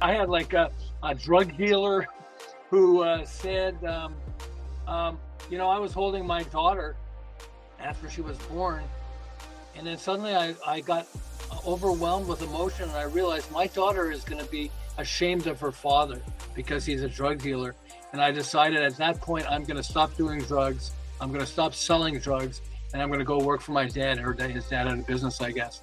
I had like a, a drug dealer who uh, said, um, um, you know, I was holding my daughter after she was born, and then suddenly I, I got overwhelmed with emotion, and I realized my daughter is going to be ashamed of her father because he's a drug dealer. And I decided at that point, I'm going to stop doing drugs. I'm going to stop selling drugs, and I'm going to go work for my dad. Dad, his dad had a business, I guess.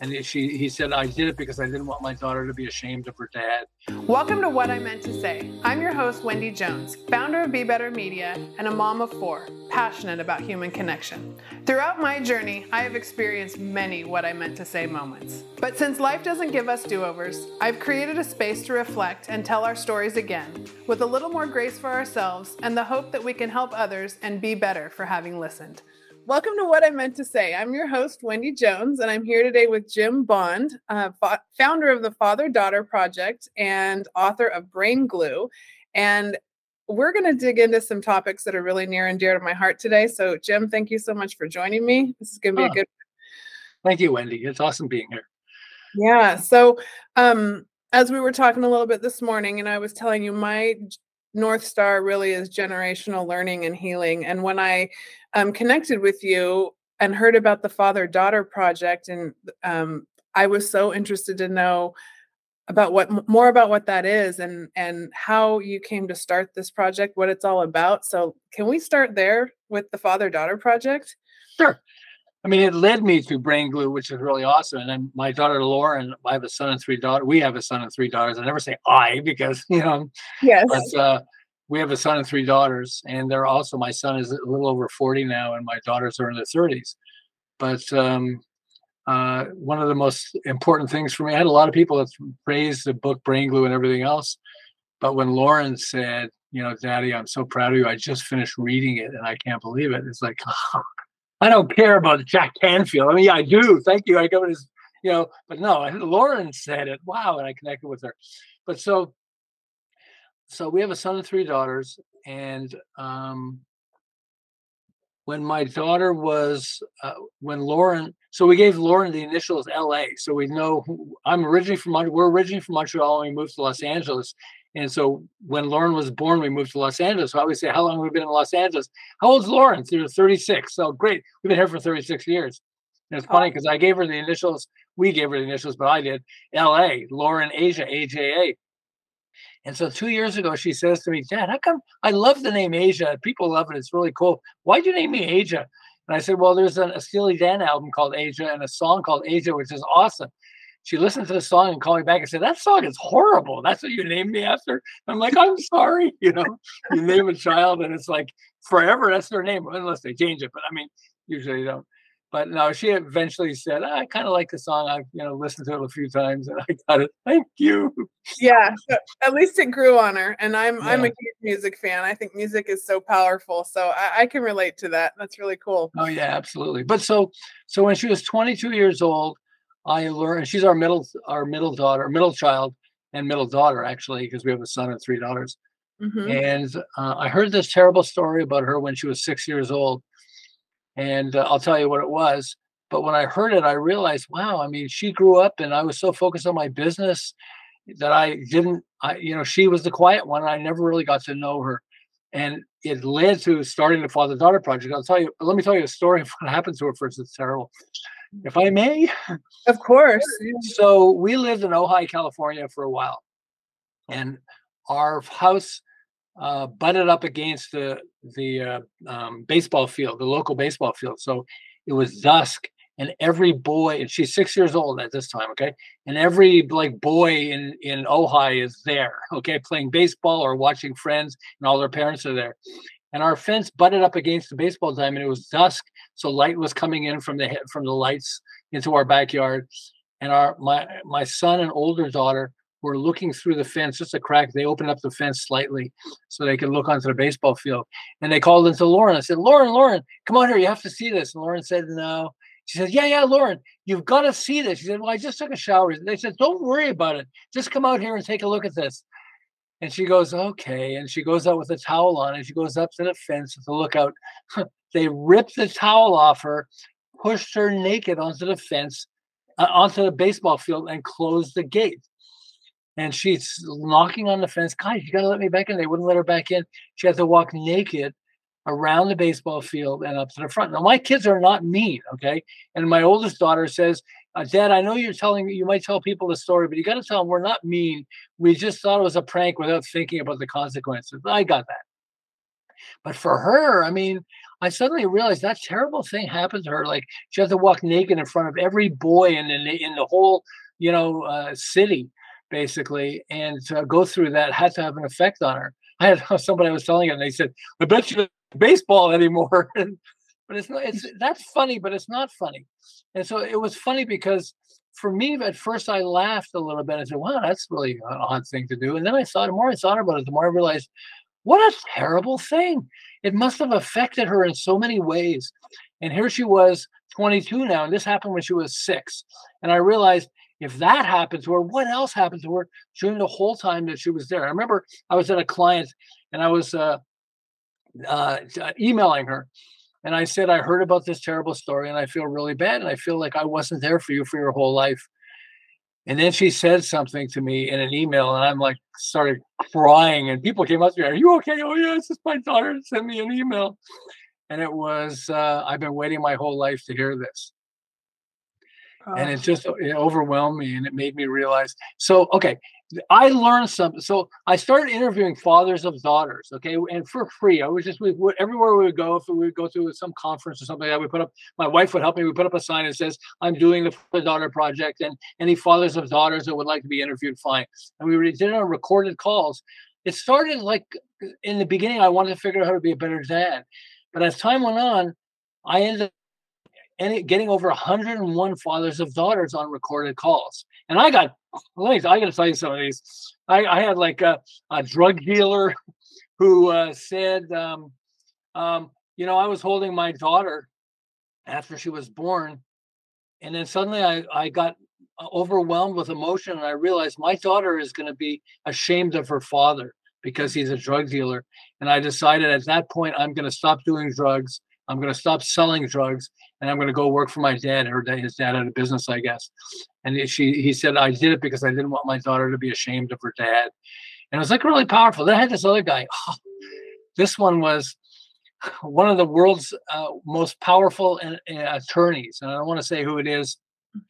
And she, he said, I did it because I didn't want my daughter to be ashamed of her dad. Welcome to What I Meant to Say. I'm your host, Wendy Jones, founder of Be Better Media and a mom of four, passionate about human connection. Throughout my journey, I have experienced many What I Meant to Say moments. But since life doesn't give us do overs, I've created a space to reflect and tell our stories again, with a little more grace for ourselves and the hope that we can help others and be better for having listened. Welcome to What I Meant to Say. I'm your host, Wendy Jones, and I'm here today with Jim Bond, uh, fa- founder of the Father Daughter Project and author of Brain Glue. And we're going to dig into some topics that are really near and dear to my heart today. So, Jim, thank you so much for joining me. This is going to be oh, a good. Thank you, Wendy. It's awesome being here. Yeah. So, um, as we were talking a little bit this morning, and I was telling you, my North Star really is generational learning and healing. And when I um, connected with you and heard about the father daughter project, and um, I was so interested to know about what more about what that is and and how you came to start this project what it's all about so can we start there with the father daughter project sure i mean it led me to brain glue which is really awesome and then my daughter lauren i have a son and three daughters we have a son and three daughters i never say i because you know yes but uh, we have a son and three daughters, and they're also my son is a little over 40 now, and my daughters are in their 30s. But um, uh, one of the most important things for me, I had a lot of people that praised the book Brain Glue and everything else. But when Lauren said, you know, Daddy, I'm so proud of you. I just finished reading it and I can't believe it. It's like, oh, I don't care about Jack Canfield. I mean, yeah, I do. Thank you. I go to his, you know, but no, Lauren said it. Wow. And I connected with her. But so so we have a son and three daughters, and um, when my daughter was uh, when Lauren, so we gave Lauren the initials L.A. So we know who, I'm originally from we're originally from Montreal, and we moved to Los Angeles. And so when Lauren was born, we moved to Los Angeles. So I always say, "How long have we been in Los Angeles?" How old's Lauren? They're 36. So great, we've been here for 36 years. And it's oh. funny because I gave her the initials. We gave her the initials, but I did L.A. Lauren Aja A.J.A. And so two years ago, she says to me, Dad, how come I love the name Aja? People love it. It's really cool. Why'd you name me Aja? And I said, Well, there's an, a Steely Dan album called Aja and a song called Aja, which is awesome. She listened to the song and called me back and said, That song is horrible. That's what you named me after. I'm like, I'm sorry. You know, you name a child and it's like forever, that's their name, unless they change it. But I mean, usually they don't. But no, she eventually said, I kind of like the song. I've you know, listened to it a few times and I got it. Thank you. Yeah. So at least it grew on her. And I'm yeah. I'm a huge music fan. I think music is so powerful. So I, I, can relate to that. That's really cool. Oh yeah, absolutely. But so so when she was 22 years old, I learned she's our middle our middle daughter, middle child, and middle daughter, actually, because we have a son and three daughters. Mm-hmm. And uh, I heard this terrible story about her when she was six years old and uh, I'll tell you what it was. But when I heard it, I realized, wow, I mean, she grew up and I was so focused on my business that I didn't, I, you know, she was the quiet one. I never really got to know her. And it led to starting the Father Daughter Project. I'll tell you, let me tell you a story of what happened to her first. It's terrible. If I may. Of course. So we lived in Ojai, California for a while. And our house uh, butted up against the the uh, um, baseball field, the local baseball field. So it was dusk, and every boy, and she's six years old at this time, okay, and every like boy in in Ojai is there, okay, playing baseball or watching friends, and all their parents are there. And our fence butted up against the baseball diamond. It was dusk, so light was coming in from the from the lights into our backyard. And our my my son and older daughter were looking through the fence, just a crack. They opened up the fence slightly so they could look onto the baseball field. And they called into Lauren. I said, Lauren, Lauren, come on here. You have to see this. And Lauren said, No. She said, Yeah, yeah, Lauren, you've got to see this. She said, Well, I just took a shower. They said, Don't worry about it. Just come out here and take a look at this. And she goes, Okay. And she goes out with a towel on and she goes up to the fence with look out. they ripped the towel off her, pushed her naked onto the fence, uh, onto the baseball field, and closed the gate. and she's knocking on the fence. Guys, you got to let me back in. They wouldn't let her back in. She had to walk naked around the baseball field and up to the front. Now, my kids are not mean, okay? And my oldest daughter says, uh, Dad, I know you're telling you might tell people the story, but you got to tell them we're not mean. We just thought it was a prank without thinking about the consequences. I got that. But for her, I mean, I suddenly realized that terrible thing happened to her. Like she had to walk naked in front of every boy in the, in the whole, you know, uh, city, basically, and to go through that had to have an effect on her. I had somebody I was telling it, and they said, "I bet you baseball anymore." but it's not. It's that's funny, but it's not funny. And so it was funny because for me, at first, I laughed a little bit. And I said, "Wow, that's really an odd thing to do." And then I thought, the more I thought about it, the more I realized, what a terrible thing! It must have affected her in so many ways. And here she was, 22 now, and this happened when she was six. And I realized if that happened to her, what else happened to her during the whole time that she was there? I remember I was at a client and I was uh, uh, emailing her. And I said, I heard about this terrible story and I feel really bad. And I feel like I wasn't there for you for your whole life. And then she said something to me in an email, and I'm like, started crying. And people came up to me, Are you okay? Oh, yeah, it's just my daughter sent me an email. And it was, uh, I've been waiting my whole life to hear this and it just it overwhelmed me and it made me realize so okay i learned something. So i started interviewing fathers of daughters okay and for free. I was just we would everywhere we would go if we would go to some conference or something like that we put up my wife would help me we put up a sign that says i'm doing the daughter project and any fathers of daughters that would like to be interviewed fine. And we did our recorded calls. It started like in the beginning i wanted to figure out how to be a better dad. But as time went on i ended and getting over 101 fathers of daughters on recorded calls. And I got, Let me. I got to tell you some of these. I, I had like a, a, drug dealer who uh, said, um, um, you know, I was holding my daughter after she was born. And then suddenly I, I got overwhelmed with emotion and I realized my daughter is going to be ashamed of her father because he's a drug dealer. And I decided at that point, I'm going to stop doing drugs. I'm going to stop selling drugs and I'm going to go work for my dad. Her dad, his dad had a business, I guess. And she, he said, I did it because I didn't want my daughter to be ashamed of her dad. And it was like really powerful. Then I had this other guy. Oh, this one was one of the world's uh, most powerful uh, attorneys. And I don't want to say who it is,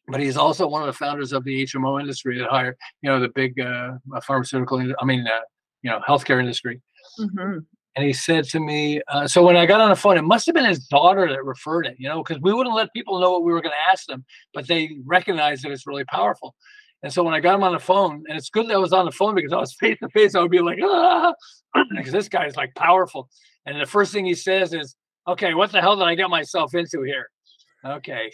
but he's also one of the founders of the HMO industry that hired, you know, the big uh, pharmaceutical, I mean, uh, you know, healthcare industry. Mm-hmm and he said to me, uh, so when I got on the phone, it must have been his daughter that referred it, you know, because we wouldn't let people know what we were going to ask them, but they recognized that it's really powerful. And so when I got him on the phone, and it's good that I was on the phone because I was face to face, I would be like, ah, because this guy's like powerful. And the first thing he says is, okay, what the hell did I get myself into here? Okay.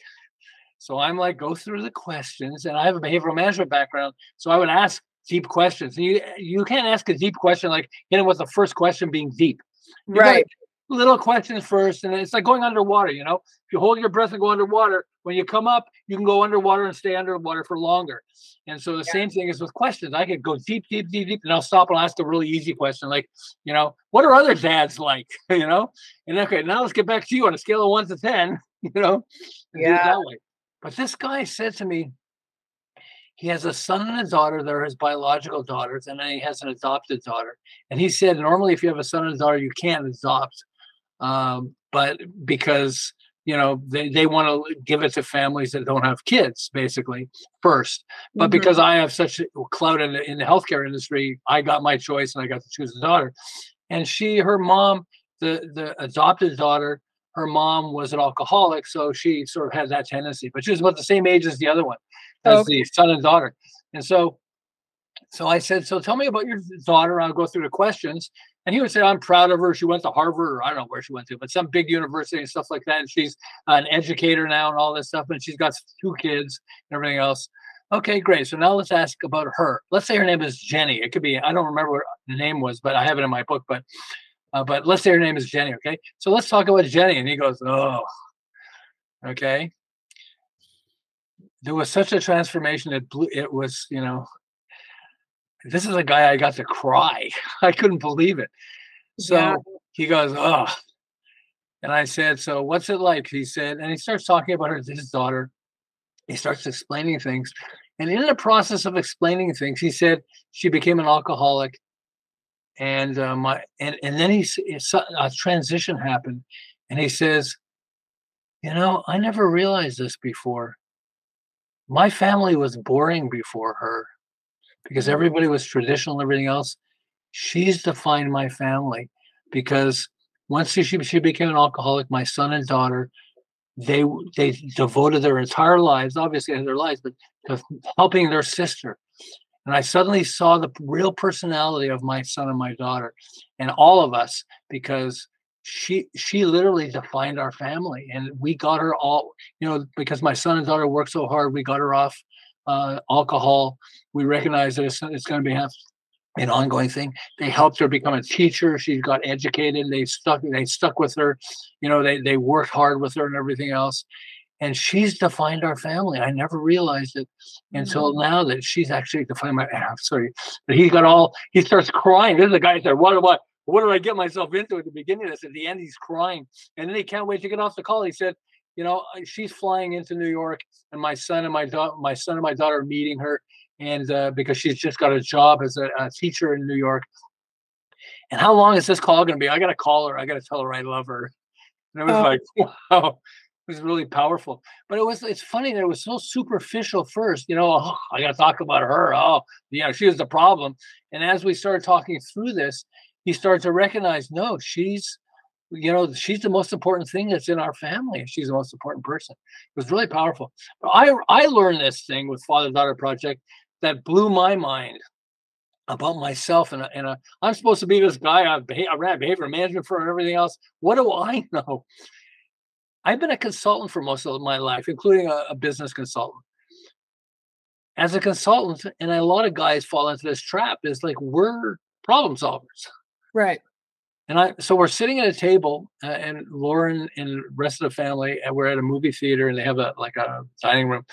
So I'm like, go through the questions, and I have a behavioral management background. So I would ask deep questions. And you you can't ask a deep question like hit him with the first question being deep. You right. Little questions first, and it's like going underwater. You know, if you hold your breath and go underwater, when you come up, you can go underwater and stay underwater for longer. And so the yeah. same thing is with questions. I could go deep, deep, deep, deep, and I'll stop and ask a really easy question, like, you know, what are other dads like? you know, and okay, now let's get back to you on a scale of one to ten. You know, yeah. that way. But this guy said to me, he has a son and a daughter that are his biological daughters, and then he has an adopted daughter. And he said, normally, if you have a son and a daughter, you can't adopt, um, but because you know they, they want to give it to families that don't have kids, basically first. But mm-hmm. because I have such clout in the, in the healthcare industry, I got my choice and I got to choose a daughter. And she, her mom, the the adopted daughter, her mom was an alcoholic, so she sort of had that tendency. But she was about the same age as the other one as oh, okay. the son and daughter. And so, so I said, so tell me about your daughter. I'll go through the questions. And he would say, I'm proud of her. She went to Harvard, or I don't know where she went to, but some big university and stuff like that. And she's an educator now and all this stuff. And she's got two kids and everything else. Okay, great. So now let's ask about her. Let's say her name is Jenny. It could be, I don't remember what the name was, but I have it in my book. But uh, but let's say her name is Jenny. Okay. So let's talk about Jenny. And he goes, Oh, okay there was such a transformation that blew, it was you know this is a guy i got to cry i couldn't believe it so yeah. he goes oh and i said so what's it like he said and he starts talking about her, his daughter he starts explaining things And in the process of explaining things, he said she became an alcoholic, and uh, my and and then he a transition happened, and he says, you know, I never realized this before. My family was boring before her because mm. everybody was traditional and everything else. She's defined my family because once she, she became an alcoholic, my son and daughter they they devoted their entire lives, obviously in their lives, but to helping their sister. And I suddenly saw the real personality of my son and my daughter, and all of us, because she she literally defined our family, and we got her all. You know, because my son and daughter worked so hard, we got her off uh, alcohol. We recognize that it's, it's going to be an ongoing thing. They helped her become a teacher. She got educated. They stuck. They stuck with her. You know, they they worked hard with her and everything else. And she's defined our family. I never realized it until mm-hmm. now that she's actually defined my. I'm sorry, but he got all. He starts crying. This is the guy that said, "What what what did I get myself into at the beginning of this?" At the end, he's crying, and then he can't wait to get off the call. He said, "You know, she's flying into New York, and my son and my daughter, my son and my daughter are meeting her." and uh, because she's just got a job as a, a, teacher in New York. And how long is this call going to be? I got to call her. I got to tell her I love her. And it was oh. like, wow, was really powerful. But it was, it's funny that it was so superficial first. You know, oh, I got to talk about her. Oh, yeah, she was the problem. And as we started talking through this, he started to recognize, no, she's, you know, she's the most important thing that's in our family. She's the most important person. It was really powerful. I I learned this thing with Father Daughter Project that blew my mind about myself and, and uh, I'm supposed to be this guy I, I behavior management for everything else. What do I know? I've been a consultant for most of my life, including a, a business consultant. As a consultant, and a lot of guys fall into this trap, is like we're problem solvers. Right. And I, so we're sitting at a table, uh, and Lauren and the rest of the family, and we're at a movie theater, and they have a like a dining room,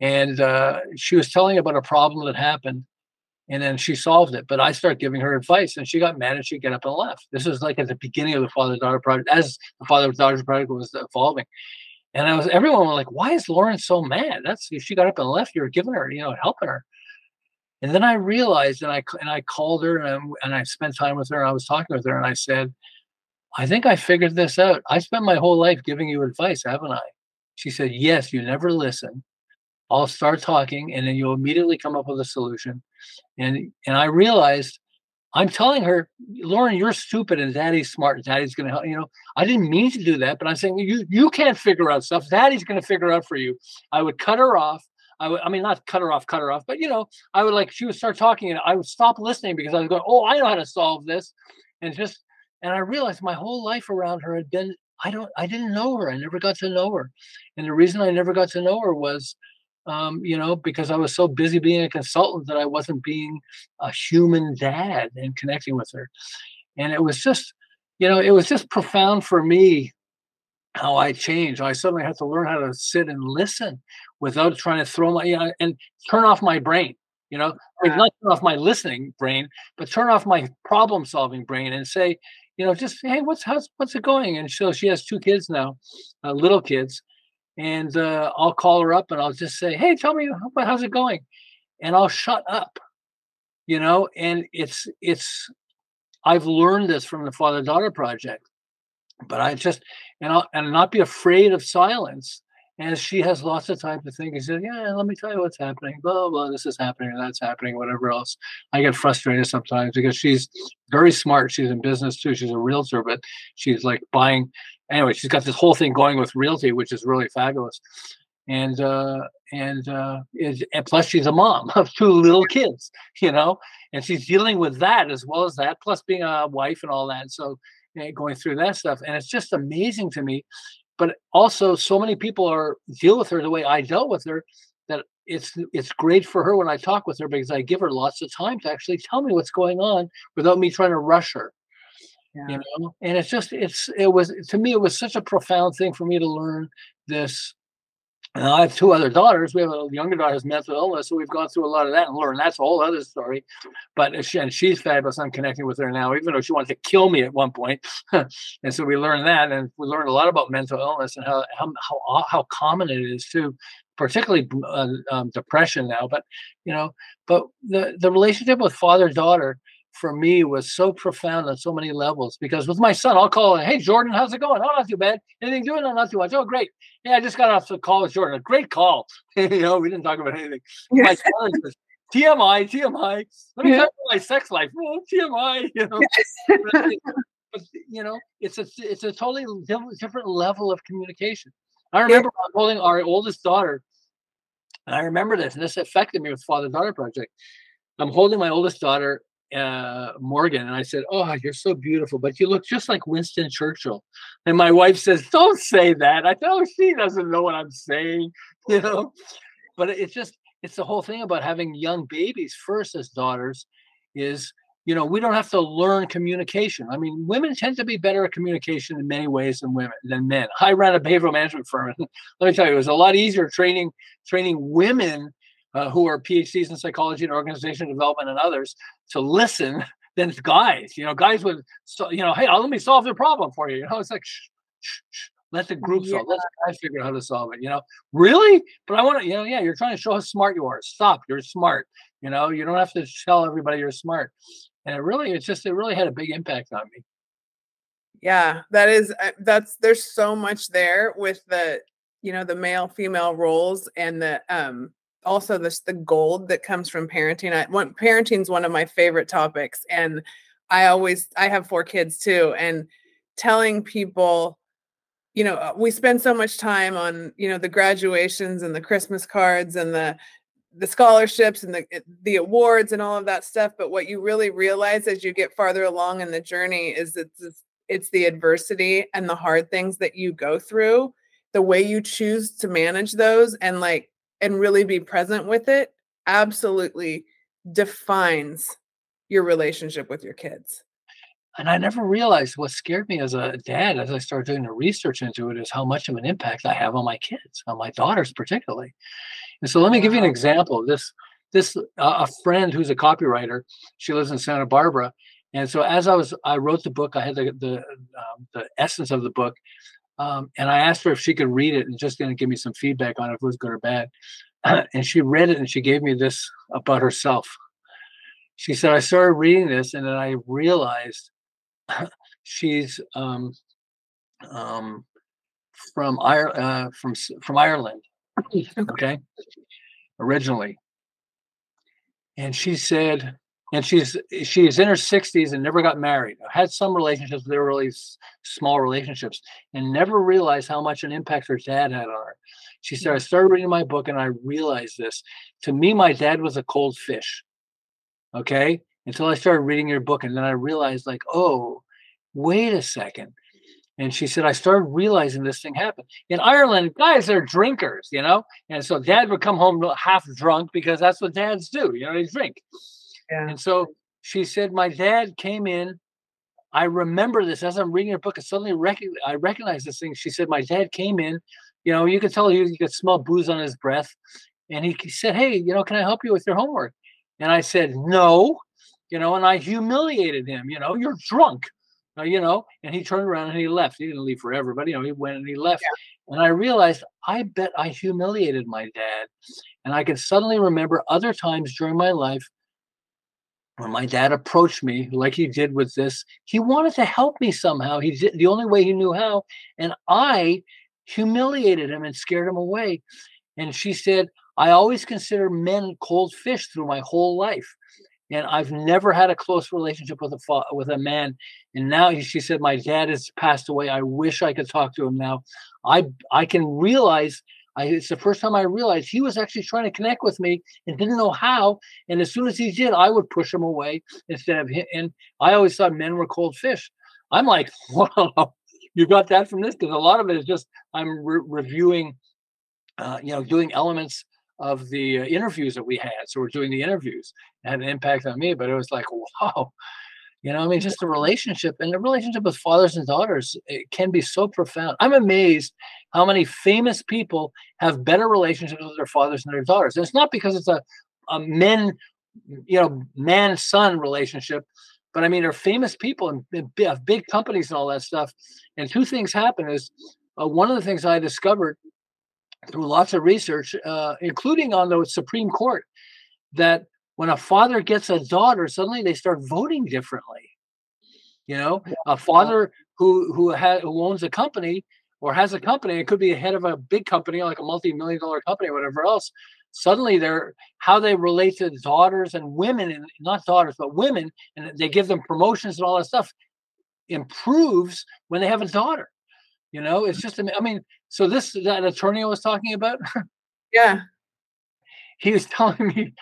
and uh, she was telling about a problem that happened and then she solved it. But i started giving her advice and she got mad and she got up and left. This was like at the beginning of the father daughter project as the father daughter project was evolving. And i was everyone was like why is lauren so mad? That's if she got up and left you were giving her you know helping her. And then i realized and i and i called her and I, and I spent time with her and i was talking with her and i said i think i figured this out. I spent my whole life giving you advice haven't i? She said yes you never listen I'll start talking and then you'll immediately come up with a solution. And and I realized I'm telling her, Lauren, you're stupid and daddy's smart. And Daddy's gonna help. You know, I didn't mean to do that, but I'm saying you you can't figure out stuff. Daddy's gonna figure out for you. I would cut her off. I would, I mean, not cut her off, cut her off, but you know, I would like she would start talking and I would stop listening because I was going, Oh, I know how to solve this. And just and I realized my whole life around her had been I don't I didn't know her. I never got to know her. And the reason I never got to know her was um, you know, because I was so busy being a consultant that I wasn't being a human dad and connecting with her. And it was just, you know, it was just profound for me how I changed. I suddenly had to learn how to sit and listen without trying to throw my, you know, and turn off my brain. You know, yeah. not turn off my listening brain, but turn off my problem solving brain and say, you know, just hey, what's how's what's it going? And so she has two kids now, uh, little kids, and uh, I'll call her up and I'll just say, "Hey, tell me how's it going," and I'll shut up, you know. And it's it's I've learned this from the Father Daughter Project, but I just and I'll and not be afraid of silence. And she has lots of time to think. He said, "Yeah, let me tell you what's happening. Blah. blah this is happening, that's happening, whatever else." I get frustrated sometimes because she's very smart. She's in business too. She's a realtor, but she's like buying anyway, she's got this whole thing going with realty, which is really fabulous. And uh, and uh, is, and plus she's a mom of two little kids, you know, and she's dealing with that as well as that, plus being a wife and all that. So going through that stuff, and it's just amazing to me. But also, so many people are deal with her the way I dealt with her that it's it's great for her when I talk with her because I give her lots of time to actually tell me what's going on without me trying to rush her yeah. you know and it's just it's it was to me it was such a profound thing for me to learn this and I have two other daughters. We have a younger daughter has mental illness, so we've gone through a lot of that and learned. That's a whole other story. But she, and she's fabulous. I'm connecting with her now, even though she wanted to kill me at one point. and so we learned that, and we learned a lot about mental illness and how how how, how common it is too particularly uh, um, depression now. But you know, but the the relationship with father daughter for me was so profound on so many levels because with my son, I'll call him, Hey Jordan, how's it going? Oh, not too bad. Anything doing? No, not too much. Oh, great. Yeah, I just got off the call with Jordan. A great call. you know, we didn't talk about anything. My son says, TMI, TMI. Let me yeah. talk about my sex life. Oh, TMI, you know. but, you know, it's a it's a totally different level of communication. I remember yeah. holding our oldest daughter, and I remember this, and this affected me with Father Daughter Project. I'm holding my oldest daughter, uh, Morgan, and I said, "Oh, you're so beautiful, but you look just like Winston Churchill." And my wife says, "Don't say that." I thought, "Oh, she doesn't know what I'm saying," you know. But it's just it's the whole thing about having young babies first as daughters is you know we don't have to learn communication i mean women tend to be better at communication in many ways than women than men i ran a behavioral management firm let me tell you it was a lot easier training training women uh, who are phds in psychology and organizational development and others to listen than guys you know guys would so, you know hey let me solve the problem for you you know it's like shh, shh, shh. Let the group yeah. solve. Let the guys figure out how to solve it. You know, really? But I want to, you know, yeah, you're trying to show how smart you are. Stop. You're smart. You know, you don't have to tell everybody you're smart. And it really, it's just, it really had a big impact on me. Yeah, that is, that's, there's so much there with the, you know, the male female roles and the, um, also this the gold that comes from parenting. I want parenting is one of my favorite topics. And I always, I have four kids too. And telling people, you know uh, we spend so much time on you know the graduations and the christmas cards and the the scholarships and the the awards and all of that stuff but what you really realize as you get farther along in the journey is it's it's the adversity and the hard things that you go through the way you choose to manage those and like and really be present with it absolutely defines your relationship with your kids and I never realized what scared me as a dad as I started doing the research into it is how much of an impact I have on my kids, on my daughters particularly. And so let me give you an example. This this uh, a friend who's a copywriter, she lives in Santa Barbara, and so as I was I wrote the book, I had the the, um, the essence of the book, um, and I asked her if she could read it and just going to give me some feedback on if it was good or bad. and she read it and she gave me this about herself. She said, I started reading this and then I realized she's um, um, from Ireland, uh, from from Ireland, okay, originally, and she said, and she's she's in her sixties and never got married. Had some relationships, they were really small relationships, and never realized how much an impact her dad had on her. She said, I started reading my book and I realized this. To me, my dad was a cold fish. Okay until I started reading your book. And then I realized, like, oh, wait a second. And she said, I started realizing this thing happened. In Ireland, guys are drinkers, you know? And so dad would come home half drunk because that's what dads do, you know, they drink. Yeah. And so she said, My dad came in. I remember this as I'm reading her book, and suddenly rec- I recognize this thing. She said, My dad came in, you know, you could tell he, you could smell booze on his breath. And he said, Hey, you know, can I help you with your homework? And I said, No you know, and I humiliated him, you know, you're drunk, uh, you know, and he turned around and he left. He didn't leave forever, but, you know, he went and he left. Yeah. And I realized, I bet I humiliated my dad. And I can suddenly remember other times during my life when my dad approached me like he did with this he wanted to help me somehow he did the only way he knew how and i humiliated him and scared him away and she said i always consider men cold fish through my whole life and I've never had a close relationship with a with a man. And now she said, my dad has passed away. I wish I could talk to him now. I I can realize. I, it's the first time I realized he was actually trying to connect with me and didn't know how. And as soon as he did, I would push him away instead of him. And I always thought men were cold fish. I'm like, wow, you got that from this because a lot of it is just I'm re- reviewing, uh, you know, doing elements of the uh, interviews that we had. So we're doing the interviews. It had an impact on me, but it was like, wow. You know, I mean, just the relationship and the relationship with fathers and daughters, it can be so profound. I'm amazed how many famous people have better relationships with their fathers and their daughters. And it's not because it's a, a men, you know, man son relationship, but I mean, they're famous people and big, companies and all that stuff. And two things happen is uh, one of the things I discovered through lots of research, uh, including on the Supreme Court, that when a father gets a daughter, suddenly they start voting differently. You know, a father who who, ha- who owns a company or has a company, it could be a head of a big company, like a multi-million dollar company or whatever else. Suddenly, they're how they relate to daughters and women, and not daughters, but women, and they give them promotions and all that stuff improves when they have a daughter. You know, it's just, I mean, so this, that attorney I was talking about, Yeah. he was telling me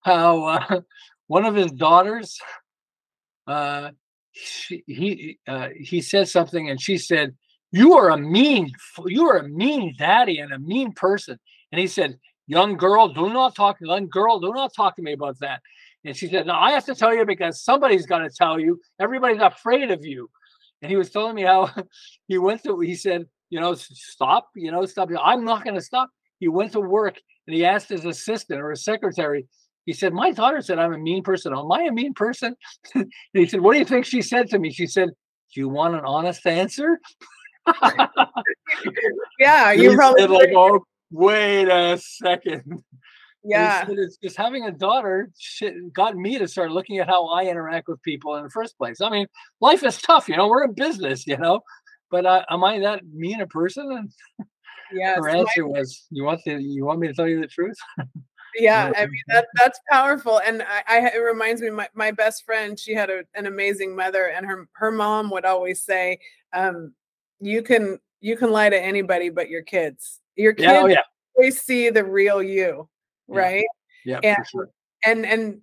how uh, one of his daughters, uh, she, he, uh, he said something and she said, you are a mean, you are a mean daddy and a mean person. And he said, young girl, do not talk, young girl, do not talk to me about that. And she said, no, I have to tell you because somebody's going to tell you. Everybody's afraid of you. And he was telling me how he went to, he said, you know, stop, you know, stop. I'm not going to stop. He went to work and he asked his assistant or his secretary, he said, My daughter said I'm a mean person. Am I a mean person? he said, What do you think she said to me? She said, Do you want an honest answer? Yeah. You probably, said, like, oh, wait a second. Yeah. said, it's just having a daughter shit, got me to start looking at how I interact with people in the first place. I mean, life is tough, you know. We're in business, you know. But uh, am I that mean a person? And Yes. her answer was, "You want to? You want me to tell you the truth?" Yeah i mean that that's powerful and i, I it reminds me my, my best friend she had a, an amazing mother and her her mom would always say um you can you can lie to anybody but your kids. Your kids Yeah, oh yeah, always see the real you right? Yeah, and- for sure. and and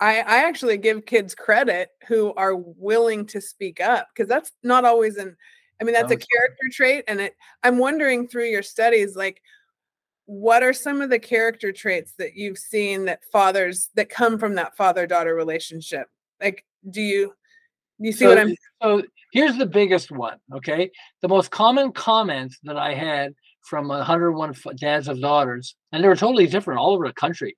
I, I actually give kids credit who are willing to speak up because that's not always an i mean that's No, a character trait and it i'm wondering through your studies like what are some of the character traits that you've seen that fathers that come from that father daughter relationship like do you you see so, what i'm so here's the biggest one. Okay, the most common comment that I had from 101 dads of daughters, and they were totally different all over the country,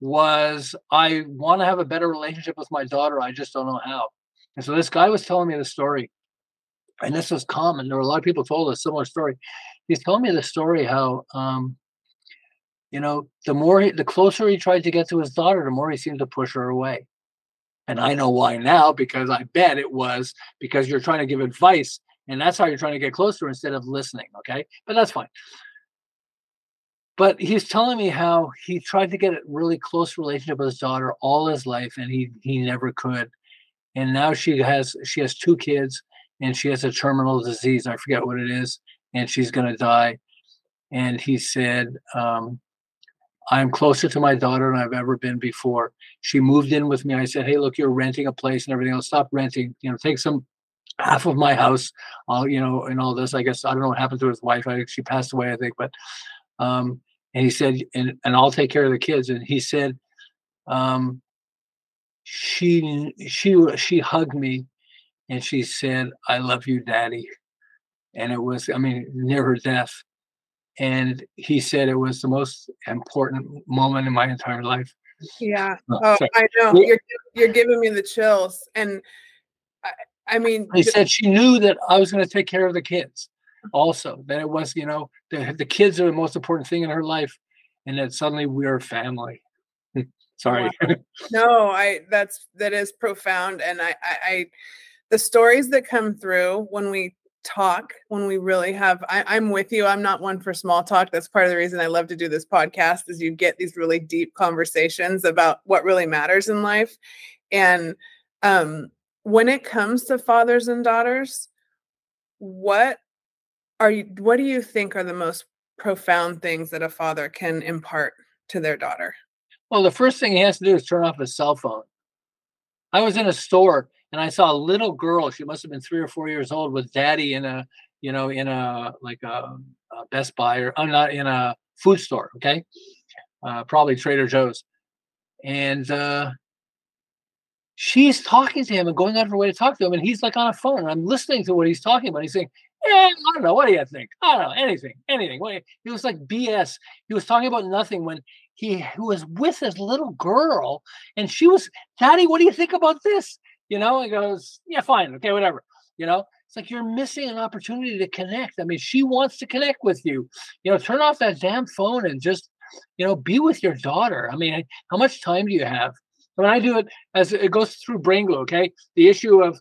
was I want to have a better relationship with my daughter. I just don't know how. And so this guy was telling me the story, and this was common. There were a lot of people told a similar story. He's telling me the story how, um, you know, the more he, the closer he tried to get to his daughter, the more he seemed to push her away. And I know why now because I bet it was because you're trying to give advice and that's how you're trying to get closer instead of listening. Okay. But that's fine. But he's telling me how he tried to get a really close relationship with his daughter all his life and he he never could. And now she has she has two kids and she has a terminal disease. I forget what it is, and she's gonna die. And he said, um, I'm closer to my daughter than I've ever been before. She moved in with me. I said, Hey, look, you're renting a place and everything else. Stop renting. You know, take some half of my house. I'll, you know, and all this. I guess I don't know what happened to his wife. I she passed away, I think. But um, and he said, and, and I'll take care of the kids. And he said, um, she she she hugged me and she said, I love you, Daddy. And it was, I mean, near her death. And he said it was the most important moment in my entire life. yeah uh, Oh, oh i know you're you're giving me the chills and i, I mean He said she knew that I was going to take care of the kids also, that it was, you know, the, the kids are the most important thing in her life. And that suddenly we are family. Sorry. no i that's that is profound and I, I i the stories that come through when we talk when we really have I, i'm with you i'm not one for small talk that's part of the reason i love to do this podcast is you get these really deep conversations about what really matters in life and um when it comes to fathers and daughters what are you what do you think are the most profound things that a father can impart to their daughter Well, the first thing he has to do is turn off his cell phone. I was in a store and I saw a little girl. She must have been three or four years old with daddy in a, you know, in a like a, a Best Buy or I'm not in a food store. Okay, uh, probably Trader Joe's, and uh, she's talking to him and going out of her way to talk to him, and he's like on a phone. And I'm listening to what he's talking about. He's saying, "Yeah, I don't know. What do you think? I don't know anything, anything." What It was like BS. He was talking about nothing when he was with his little girl and she was daddy what do you think about this you know he goes yeah fine okay whatever you know it's like you're missing an opportunity to connect. I mean, she wants to connect with you. You know, turn off that damn phone and just, you know, be with your daughter. I mean, how much time do you have? When I do it as it goes through brain glue, okay? The issue of,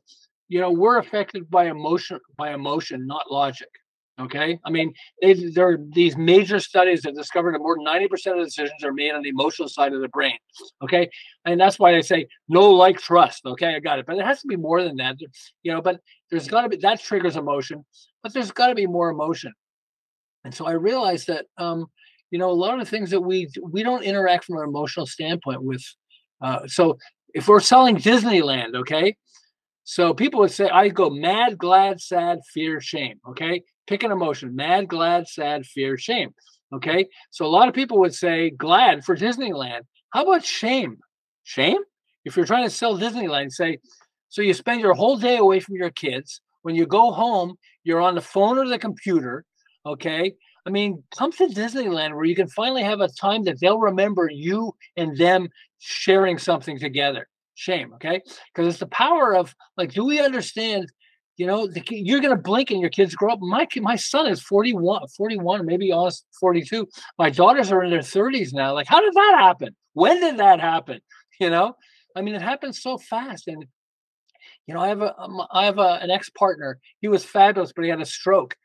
you know, we're affected by emotion, by emotion, not logic. Okay. I mean, there are these major studies that discovered that more than 90% of decisions are made on the emotional side of the brain. Okay. And that's why I say no like trust. Okay. I got it. But it has to be more than that. You know, but there's got to be that triggers emotion, but there's got to be more emotion. And so I realized that, um, you know, a lot of the things that we we don't interact from an emotional standpoint with. Uh, so if we're selling Disneyland, okay, so people would say, I go mad, glad, sad, fear, shame. Okay. Pick an emotion mad, glad, sad, fear, shame. Okay. So a lot of people would say glad for Disneyland. How about shame? Shame? If you're trying to sell Disneyland, say, so you spend your whole day away from your kids. When you go home, you're on the phone or the computer. Okay. I mean, come to Disneyland where you can finally have a time that they'll remember you and them sharing something together. Shame. Okay. Because it's the power of like, do we understand you know, the, you're going to blink and your kids grow up. My my son is 41, 41, maybe almost 42. My daughters are in their 30s now. Like, how did that happen? When did that happen? You know, I mean, it happens so fast. And you know, I have a um, I have a, an ex partner. He was fabulous, but he had a stroke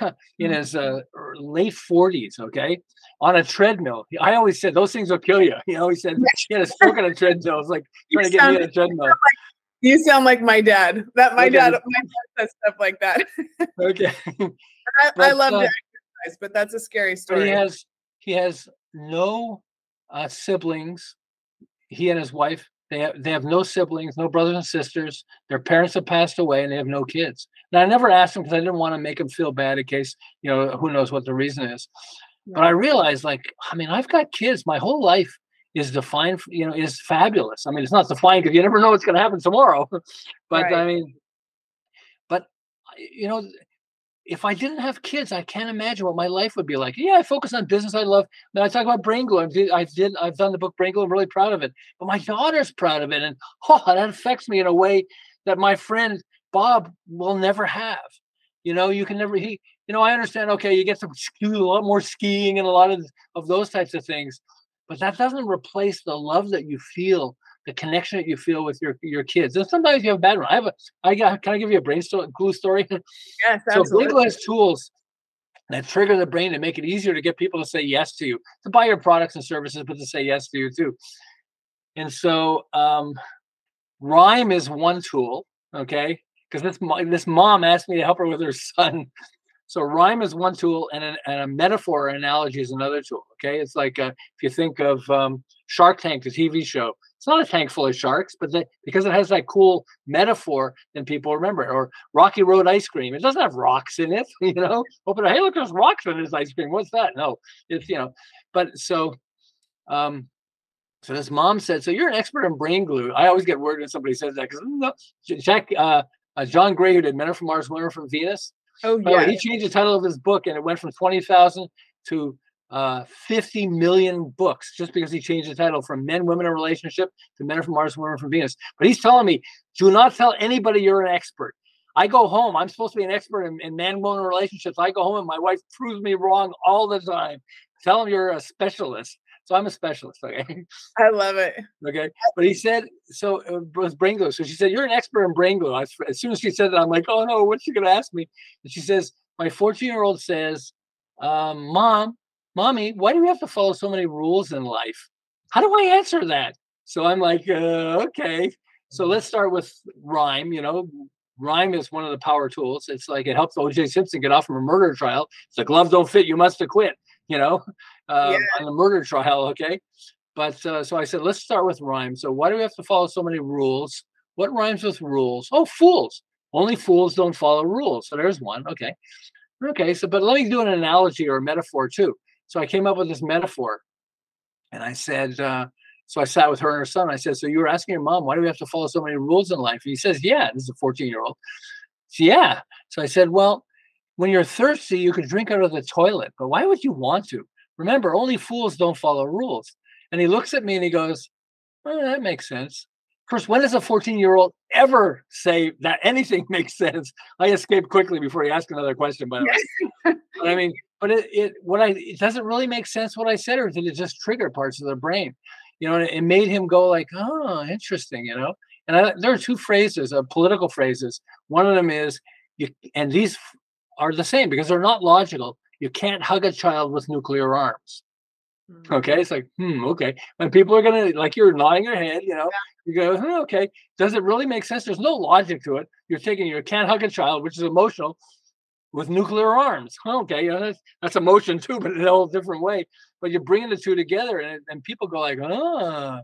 in his uh, late 40s. Okay, on a treadmill. I always said those things will kill you. You know, He always said he had a stroke on a treadmill. It's like trying to get me on a treadmill. You sound like my dad. That my okay. dad, my dad says stuff like that. okay. I, I, love uh, to exercise, but that's a scary story. He has he has no uh, siblings. He and his wife they have they have no siblings, no brothers and sisters. Their parents have passed away, and they have no kids. Now I never asked him because I didn't want to make him feel bad in case you know who knows what the reason is. But I realized, like, I mean, I've got kids. My whole life is defined, you know, is fabulous. I mean, it's not defined because you never know what's going to happen tomorrow. but right. I mean, but you know, if I didn't have kids, I can't imagine what my life would be like. Yeah, I focus on business. I love. I talk about brain glue. I did. I did. I've done the book Brain Glue. I'm really proud of it. But my daughter's proud of it, and oh, that affects me in a way that my friend Bob will never have. You know, you can never. He. You know, I understand. Okay, you get to do a lot more skiing and a lot of of those types of things but that doesn't replace the love that you feel the connection that you feel with your your kids. And sometimes you have a bad one. I have a I got can I give you a brain glue story? Yes, so Brain has tools that trigger the brain to make it easier to get people to say yes to you, to buy your products and services, but to say yes to you too. And so um, rhyme is one tool, okay? Because this this mom asked me to help her with her son so rhyme is one tool, and, and a metaphor or analogy is another tool. Okay, it's like uh, if you think of um, Shark Tank, the TV show. It's not a tank full of sharks, but the, because it has that cool metaphor, then people remember it. Or Rocky Road ice cream. It doesn't have rocks in it, you know. Open it, hey, look, there's rocks in this ice cream. What's that? No, it's you know. But so, um, so this mom said, "So you're an expert in brain glue." I always get worried when somebody says that because no, Jack, uh, uh, John Gray, who did Men Are from Mars, Women Are from Venus. Oh yeah. he changed the title of his book, and it went from twenty thousand to uh, 50 million books just because he changed the title from Men, Women, and Relationship to Men from Mars, Women from Venus. But he's telling me, do not tell anybody you're an expert. I go home. I'm supposed to be an expert in, in man woman relationships. I go home and my wife proves me wrong all the time. Tell him you're a specialist. So I'm a specialist. Okay. I love it. Okay. But he said, so it was brain glue. So she said, You're an expert in brain glue. as soon as she said that, I'm like, Oh no, what's she going to ask me? And she says, My 14 year old says, um, Mom, Mommy, why do we have to follow so many rules in life? How do I answer that? So I'm like, uh, Okay. So let's start with rhyme. You know, rhyme is one of the power tools. It's like it helps OJ Simpson get off from a murder trial. It's the glove don't fit, you must acquit you know, uh, yeah. on the murder trial. Okay. But uh, so I said, let's start with rhyme. So why do we have to follow so many rules? What rhymes with rules? Oh, fools. Only fools don't follow rules. So there's one. Okay. Okay. So, but let me do an analogy or a metaphor too. So I came up with this metaphor and I said, uh, so I sat with her and her son. I said, So you were asking your mom, why do we have to follow so many rules in life? And he says, Yeah, this is a 14 year old. So, Yeah. So I said, Well, when you're thirsty, you could drink out of the toilet, but why would you want to? Remember, only fools don't follow rules. And he looks at me and he goes, oh, that makes sense. First, when does a 14 year old ever say that anything makes sense? I escaped quickly before he ask another question, by the way. but I mean, but it, it what I it doesn't really make sense what I said, or did it just trigger parts of their brain? You know, it, it made him go like, oh, interesting, you know. And I, there are two phrases, uh, political phrases. One of them is, you, and these are the same because they're not logical. You can't hug a child with nuclear arms. Mm-hmm. Okay, it's like, hmm, okay. And people are gonna like you're nodding your head, you know. You go, hmm, okay. Does it really make sense? There's no logic to it. You're taking you can't hug a child, which is emotional, with nuclear arms. Okay, you know, that's, that's emotion too, but in a whole different way. But you're bringing the two together, and, and people go like, ah,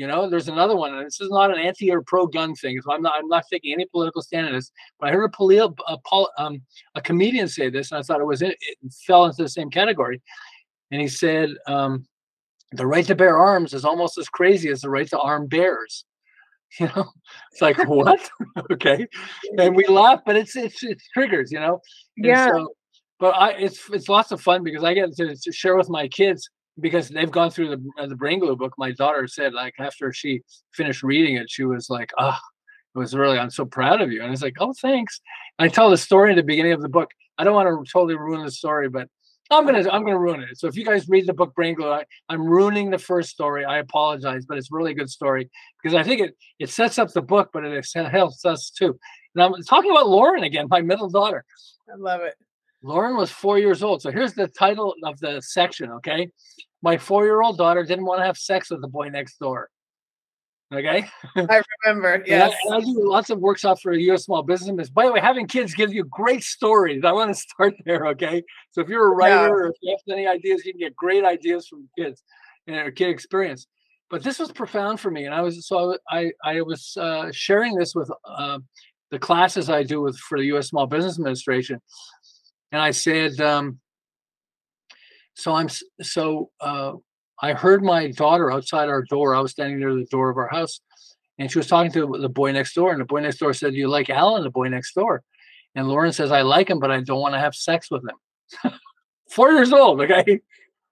you know. There's another one, and this is not an anti or pro gun thing. So I'm not I'm not taking any political stand on this. But I heard a, a, um, a comedian say this, and I thought it was it, it fell into the same category and he said um, the right to bear arms is almost as crazy as the right to arm bears. You know, it's like what? okay, and we laugh, but it's it's it's triggers. You know, and yeah. So, but I it's it's lots of fun because I get to, to share with my kids because they've gone through the uh, the brain glue book. My daughter said like after she finished reading it, she was like, "Ah, oh, it was really I'm so proud of you." And I was like, "Oh, thanks." And I tell the story in the beginning of the book. I don't want to totally ruin the story, but I'm gonna I'm gonna ruin it. So if you guys read the book Brain Glue, I, am ruining the first story. I apologize, but it's really good story because I think it it sets up the book, but it helps us too. And I'm talking about Lauren again, my middle daughter. I love it. Lauren was four years old. So here's the title of the section. Okay, my four year old daughter didn't want to have sex with the boy next door. Okay. I remember. Yes. I, I, do lots of workshops for U.S. small businesses. By the way, having kids gives you great stories. I want to start there. Okay. So if you're a writer yeah. or if you have any ideas, you can get great ideas from kids and a kid experience. But this was profound for me, and I was so I I was uh, sharing this with uh, the classes I do with for the U.S. Small Business Administration, and I said, um, so I'm so uh, I heard my daughter outside our door. I was standing near the door of our house, and she was talking to the boy next door. And the boy next door said, "Do you like Alan?" The boy next door, and Lauren says, "I like him, but I don't want to have sex with him." Four years old, okay.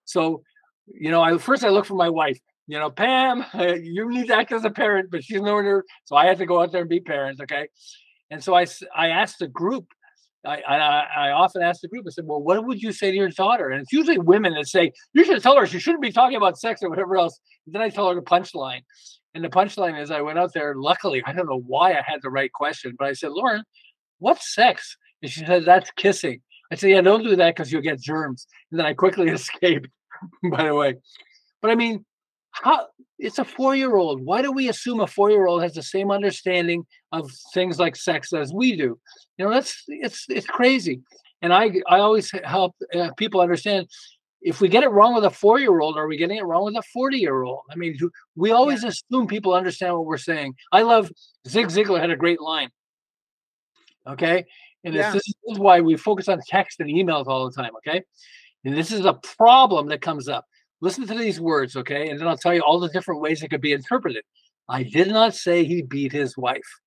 So, you know, I first I look for my wife. You know, Pam, you need to act as a parent, but she's nowhere near. So I had to go out there and be parents, okay. And so I I asked the group I, I, I often ask the group, I said, well, what would you say to your daughter? And it's usually women that say, you should tell her she shouldn't be talking about sex or whatever else. And then I tell her the punchline. And the punchline is I went out there, luckily, I don't know why I had the right question, but I said, Lauren, what's sex? And she said, that's kissing. I said, yeah, don't do that because you'll get germs. And then I quickly escaped, by the way. But I mean, how it's a four-year-old. Why do we assume a four-year-old has the same understanding of things like sex as we do? You know, that's it's it's crazy. And I I always help uh, people understand if we get it wrong with a four-year-old, are we getting it wrong with a 40-year-old? I mean, we always yeah. assume people understand what we're saying. I love Zig Ziglar had a great line. Okay. And yeah. this is why we focus on text and emails all the time. Okay. And this is a problem that comes up. Listen to these words, okay? And then I'll tell you all the different ways it could be interpreted. I did not say he beat his wife.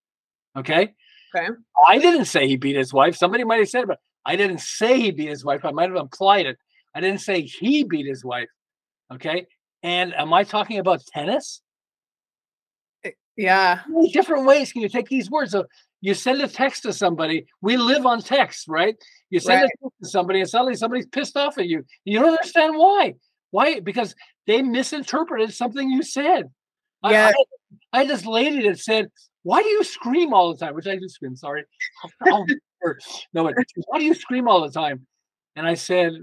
Okay. Okay. I didn't say he beat his wife. Somebody might have said, but I didn't say he beat his wife. I might have implied it. I didn't say he beat his wife. Okay. And am I talking about tennis? Eh, yeah. different ways can you take these words? So you send a text to somebody. We live on text, right? You send right. a text to somebody, and suddenly somebody's pissed off at you. You don't understand why. Why? Because they misinterpreted something you said. Yeah. I, I, had this lady that said, Why do you scream all the time? Which I do scream, sorry. oh, no, but why do you scream all the time? And I said,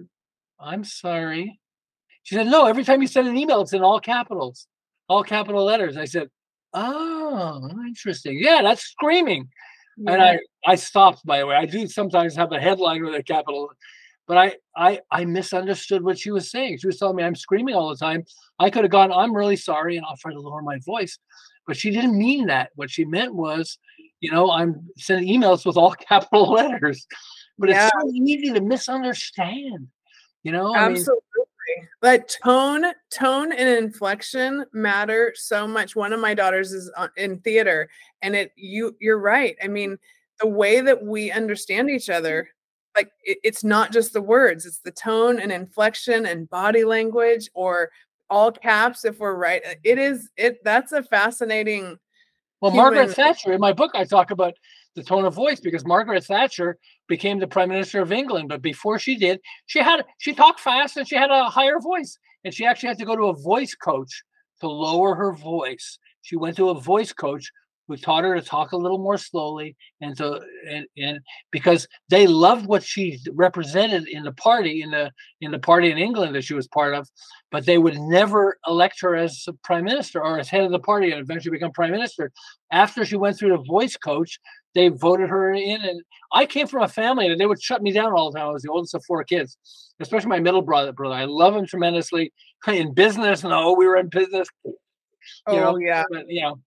I'm sorry. She said, No, every time you send an email, it's in all capitals, all capital letters. I said, Oh, interesting. Yeah, that's screaming. Yeah. And I, I stopped, by the way. I do sometimes have a headline with a capital but I, I I misunderstood what she was saying. She was telling me I'm screaming all the time. I could have gone, I'm really sorry, and I'll try to lower my voice. But she didn't mean that. What she meant was, you know, I'm sending emails with all capital letters. But yeah. it's so easy to misunderstand. You know, absolutely. I mean, but tone, tone, and inflection matter so much. One of my daughters is uh, in theater, and it you you're right. I mean, the way that we understand each other like it, it's not just the words it's the tone and inflection and body language or all caps if we're right uh, it is it that's a fascinating Well, human... Margaret Thatcher, in my book, I talk about the tone of voice because Margaret Thatcher became the prime minister of England, but before she did, she had she talked fast and she had a higher voice, and she actually had to go to a voice coach to lower her voice. She went to a voice coach who taught her to talk a little more slowly and so and, and because they loved what she represented in the party in the in the party in England that she was part of, but they would never elect her as prime minister or as head of the party and eventually become prime minister. After she went through the voice coach, they voted her in. And I came from a family that they would shut me down all the time. I was the oldest of four kids, especially my middle brother. Brother, I love him tremendously. In business, no, we were in business. Oh know, yeah, but, you know.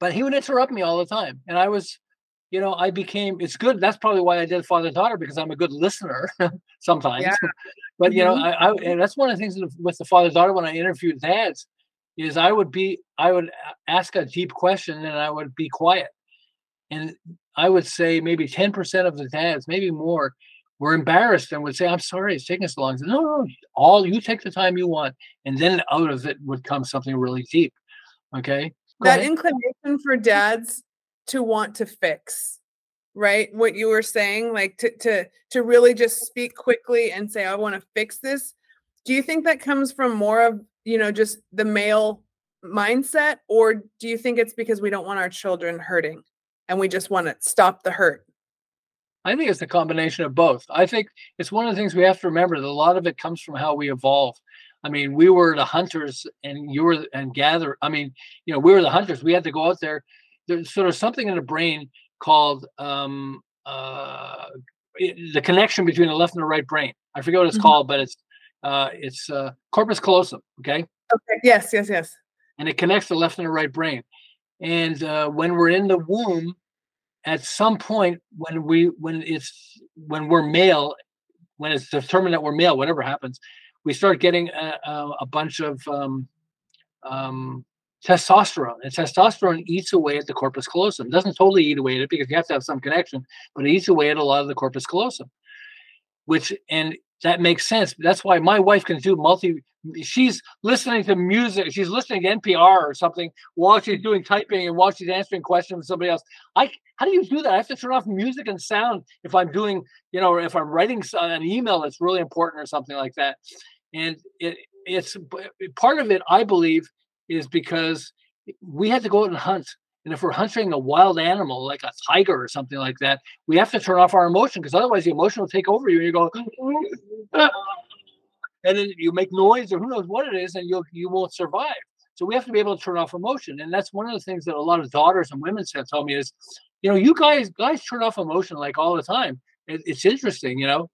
But he would interrupt me all the time, and I was, you know, I became. It's good. That's probably why I did father daughter because I'm a good listener sometimes. Yeah. but you know, mm-hmm. I, I and that's one of the things with the father daughter when I interviewed dads is I would be I would ask a deep question and I would be quiet and I would say maybe 10% of the dads, maybe more, were embarrassed and would say, I'm sorry, it's taking so long. Said, no, no, all you take the time you want. And then out of it would come something really deep. Okay. That inclination for dads to want to fix, right? What you were saying, like to to to really just speak quickly and say, I want to fix this. Do you think that comes from more of, you know, just the male mindset, or do you think it's because we don't want our children hurting? and we just want to stop the hurt? I think it's a combination of both. I think it's one of the things we have to remember that a lot of it comes from how we evolve. I mean, we were the hunters and you were and gather. I mean, you know, we were the hunters. We had to go out there. There's sort of something in the brain called um, uh, the connection between the left and the right brain. I forget what it's mm-hmm. called, but it's uh, it's uh, corpus callosum. Okay. Okay. Yes. Yes. Yes. And it connects the left and the right brain. And uh, when we're in the womb, at some point when we when it's when we're male when it's determined that we're male whatever happens we start getting a, a, bunch of um, um, testosterone and testosterone eats away at the corpus callosum. It doesn't totally eat away at it because you have to have some connection but it eats away at a lot of the corpus callosum which and that makes sense. That's why my wife can do multi she's listening to music she's listening to npr or something while she's doing typing and while she's answering questions with somebody else. I how do you do that? I have to turn off music and sound if i'm doing you know if i'm writing an email that's really important or something like that. And it it's part of it i believe is because we had to go out and hunt and if we're hunting a wild animal like a tiger or something like that, we have to turn off our emotion because otherwise the emotion will take over you and you go, mm-hmm. and then you make noise or who knows what it is, and you you won't survive. So we have to be able to turn off emotion, and that's one of the things that a lot of daughters and women have told me is, you know, you guys guys turn off emotion like all the time. It, it's interesting, you know.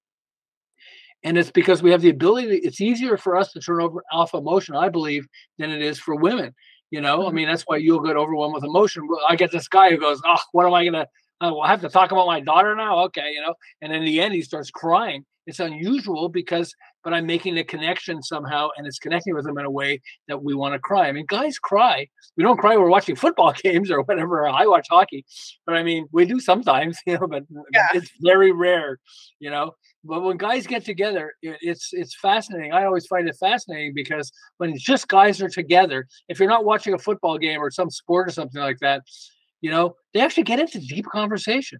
And it's because we have the ability. It's easier for us to turn over off emotion, I believe, than it is for women. You know, I mm-hmm. mean, that's why you'll get overwhelmed with emotion. I get this guy who goes, "Oh, what am I gonna? Oh, I have to talk about my daughter now." Okay, you know, and in the end, he starts crying. It's unusual because but I'm making a connection somehow and it's connecting with them in a way that we want to cry. I mean, guys cry. We don't cry when we're watching football games or whatever. I watch hockey, but I mean, we do sometimes, you know, but yeah. it's very rare, you know. But when guys get together, it's it's fascinating. I always find it fascinating because when just guys are together, if you're not watching a football game or some sport or something like that, you know, they actually get into deep conversation.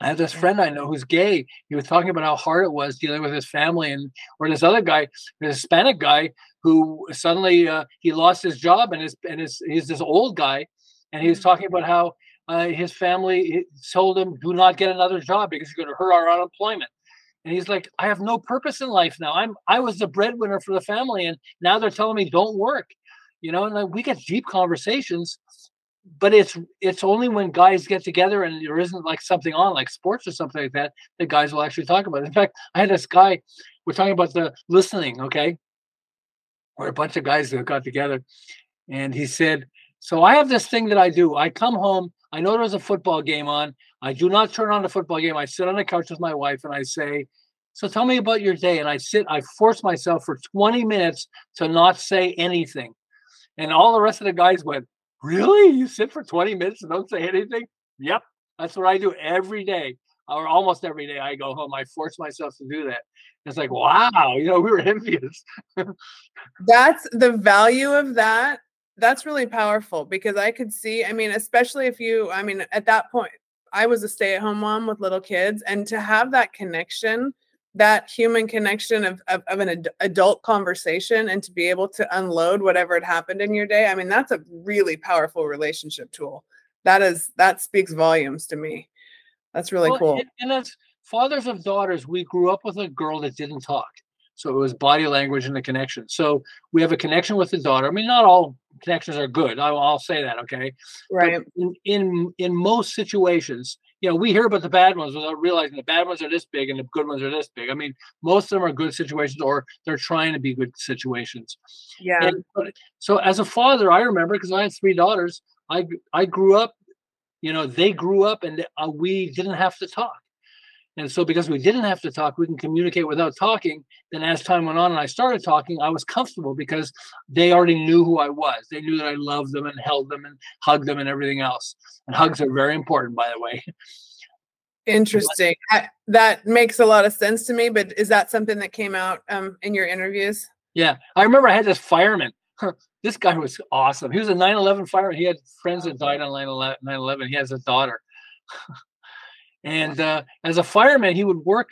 I have this friend I know who's gay. He was talking about how hard it was dealing with his family, and or this other guy, this Hispanic guy, who suddenly uh, he lost his job, and his and his he's this old guy, and he was mm-hmm. talking about how uh, his family told him, "Do not get another job because you're going to hurt our unemployment." And he's like, "I have no purpose in life now. I'm I was the breadwinner for the family, and now they're telling me don't work." You know, and like, we get deep conversations but it's it's only when guys get together and there isn't like something on like sports or something like that that guys will actually talk about it. In fact, I had this guy. We're talking about the listening, okay? We're a bunch of guys that got together, and he said, "So I have this thing that I do. I come home. I know there's a football game on. I do not turn on the football game. I sit on the couch with my wife and I say." So tell me about your day. And I sit, I force myself for 20 minutes to not say anything. And all the rest of the guys went, Really? You sit for 20 minutes and don't say anything? Yep. That's what I do every day or almost every day I go home. I force myself to do that. It's like, wow, you know, we were envious. That's the value of that that's really powerful because I could see, I mean, especially if you, I mean, at that point, I was a stay at home mom with little kids, and to have that connection, that human connection of, of, of an ad- adult conversation, and to be able to unload whatever had happened in your day, I mean, that's a really powerful relationship tool. That is, that speaks volumes to me. That's really well, cool. And, and as fathers of daughters, we grew up with a girl that didn't talk. So it was body language and the connection. So we have a connection with the daughter. I mean, not all connections are good. I, will say that. Okay. Right. In, in, in most situations, you know, we hear about the bad ones without realizing the bad ones are this big and the good ones are this big. I mean, most of them are good situations, or they're trying to be good situations. Yeah. And, so as a father, I remember because I had three daughters. I I grew up. You know, they grew up and uh, we didn't have to talk. And so, because we didn't have to talk, we can communicate without talking. Then, as time went on and I started talking, I was comfortable because they already knew who I was. They knew that I loved them and held them and hugged them and everything else. And hugs are very important, by the way. Interesting. I, that makes a lot of sense to me. But is that something that came out um, in your interviews? Yeah. I remember I had this fireman. this guy was awesome. He was a 9 11 fireman. He had friends that died on 9 11. He has a daughter. And uh, as a fireman, he would work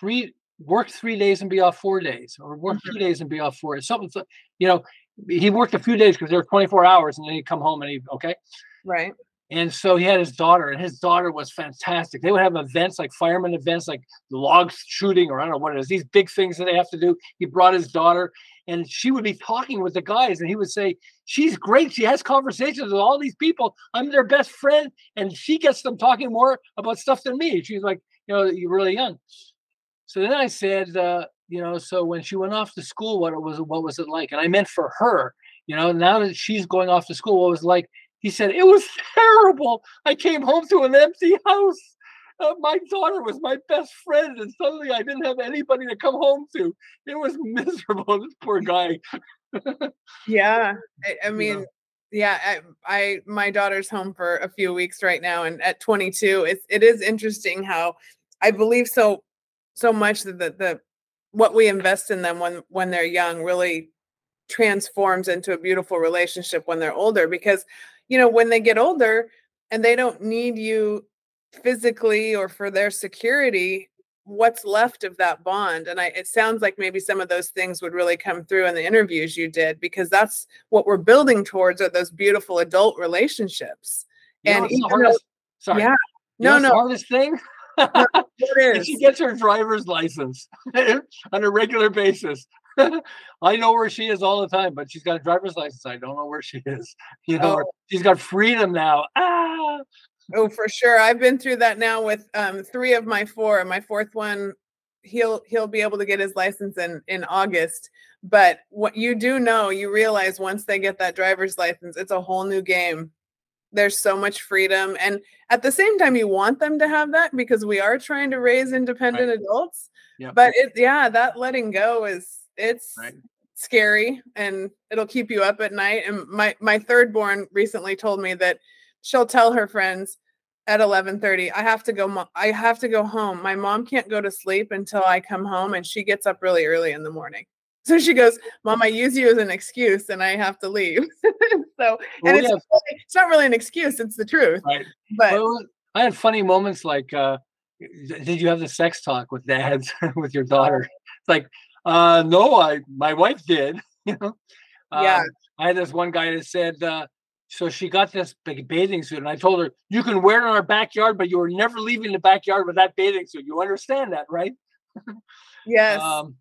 three work three days and be off four days, or work mm-hmm. two days and be off four. Something, you know, he worked a few days because there were 24 hours, and then he'd come home and he okay, right. And so he had his daughter, and his daughter was fantastic. They would have events like fireman events, like log shooting, or I don't know what it is, these big things that they have to do. He brought his daughter, and she would be talking with the guys and he would say she's great. She has conversations with all these people. I'm their best friend and she gets them talking more about stuff than me. She's like you know you're really young. So then i said uh, you know so when she went off to school what it was what was it like? And i meant for her you know now that she's going off to school what was like? He said it was terrible. I came home to an empty house uh, my daughter was my best friend, and suddenly I didn't have anybody to come home to. It was miserable. This poor guy. yeah, I, I mean, yeah, I, I, my daughter's home for a few weeks right now, and at 22, it's it is interesting how I believe so so much that the, the what we invest in them when when they're young really transforms into a beautiful relationship when they're older because you know when they get older and they don't need you physically or for their security what's left of that bond and i it sounds like maybe some of those things would really come through in the interviews you did because that's what we're building towards are those beautiful adult relationships you and hardest, though, sorry yeah no no hardest thing no, she gets her driver's license on a regular basis I know where she is all the time, but she's got a driver's license. I don't know where she is. You know, oh. she's got freedom now. Ah, Oh, for sure. I've been through that now with um, three of my four. My fourth one, he'll he'll be able to get his license in in August. But what you do know, you realize once they get that driver's license, it's a whole new game. There's so much freedom, and at the same time, you want them to have that because we are trying to raise independent right. adults. Yep. But it, yeah, that letting go is it's right. scary, and it'll keep you up at night. And my my third born recently told me that she'll tell her friends at 11:30 I have to go I have to go home. My mom can't go to sleep until I come home and she gets up really early in the morning. So she goes, "Mom, I use you as an excuse and I have to leave." so, and it's, yeah. it's not really an excuse, it's the truth. Right. But well, I had funny moments like uh did you have the sex talk with dads with your daughter? It's like, uh no, I my wife did, you know. Yeah. Um, I had this one guy that said uh so she got this big bathing suit, and I told her, "You can wear it in our backyard, but you are never leaving the backyard with that bathing suit. You understand that, right?" Yes. um,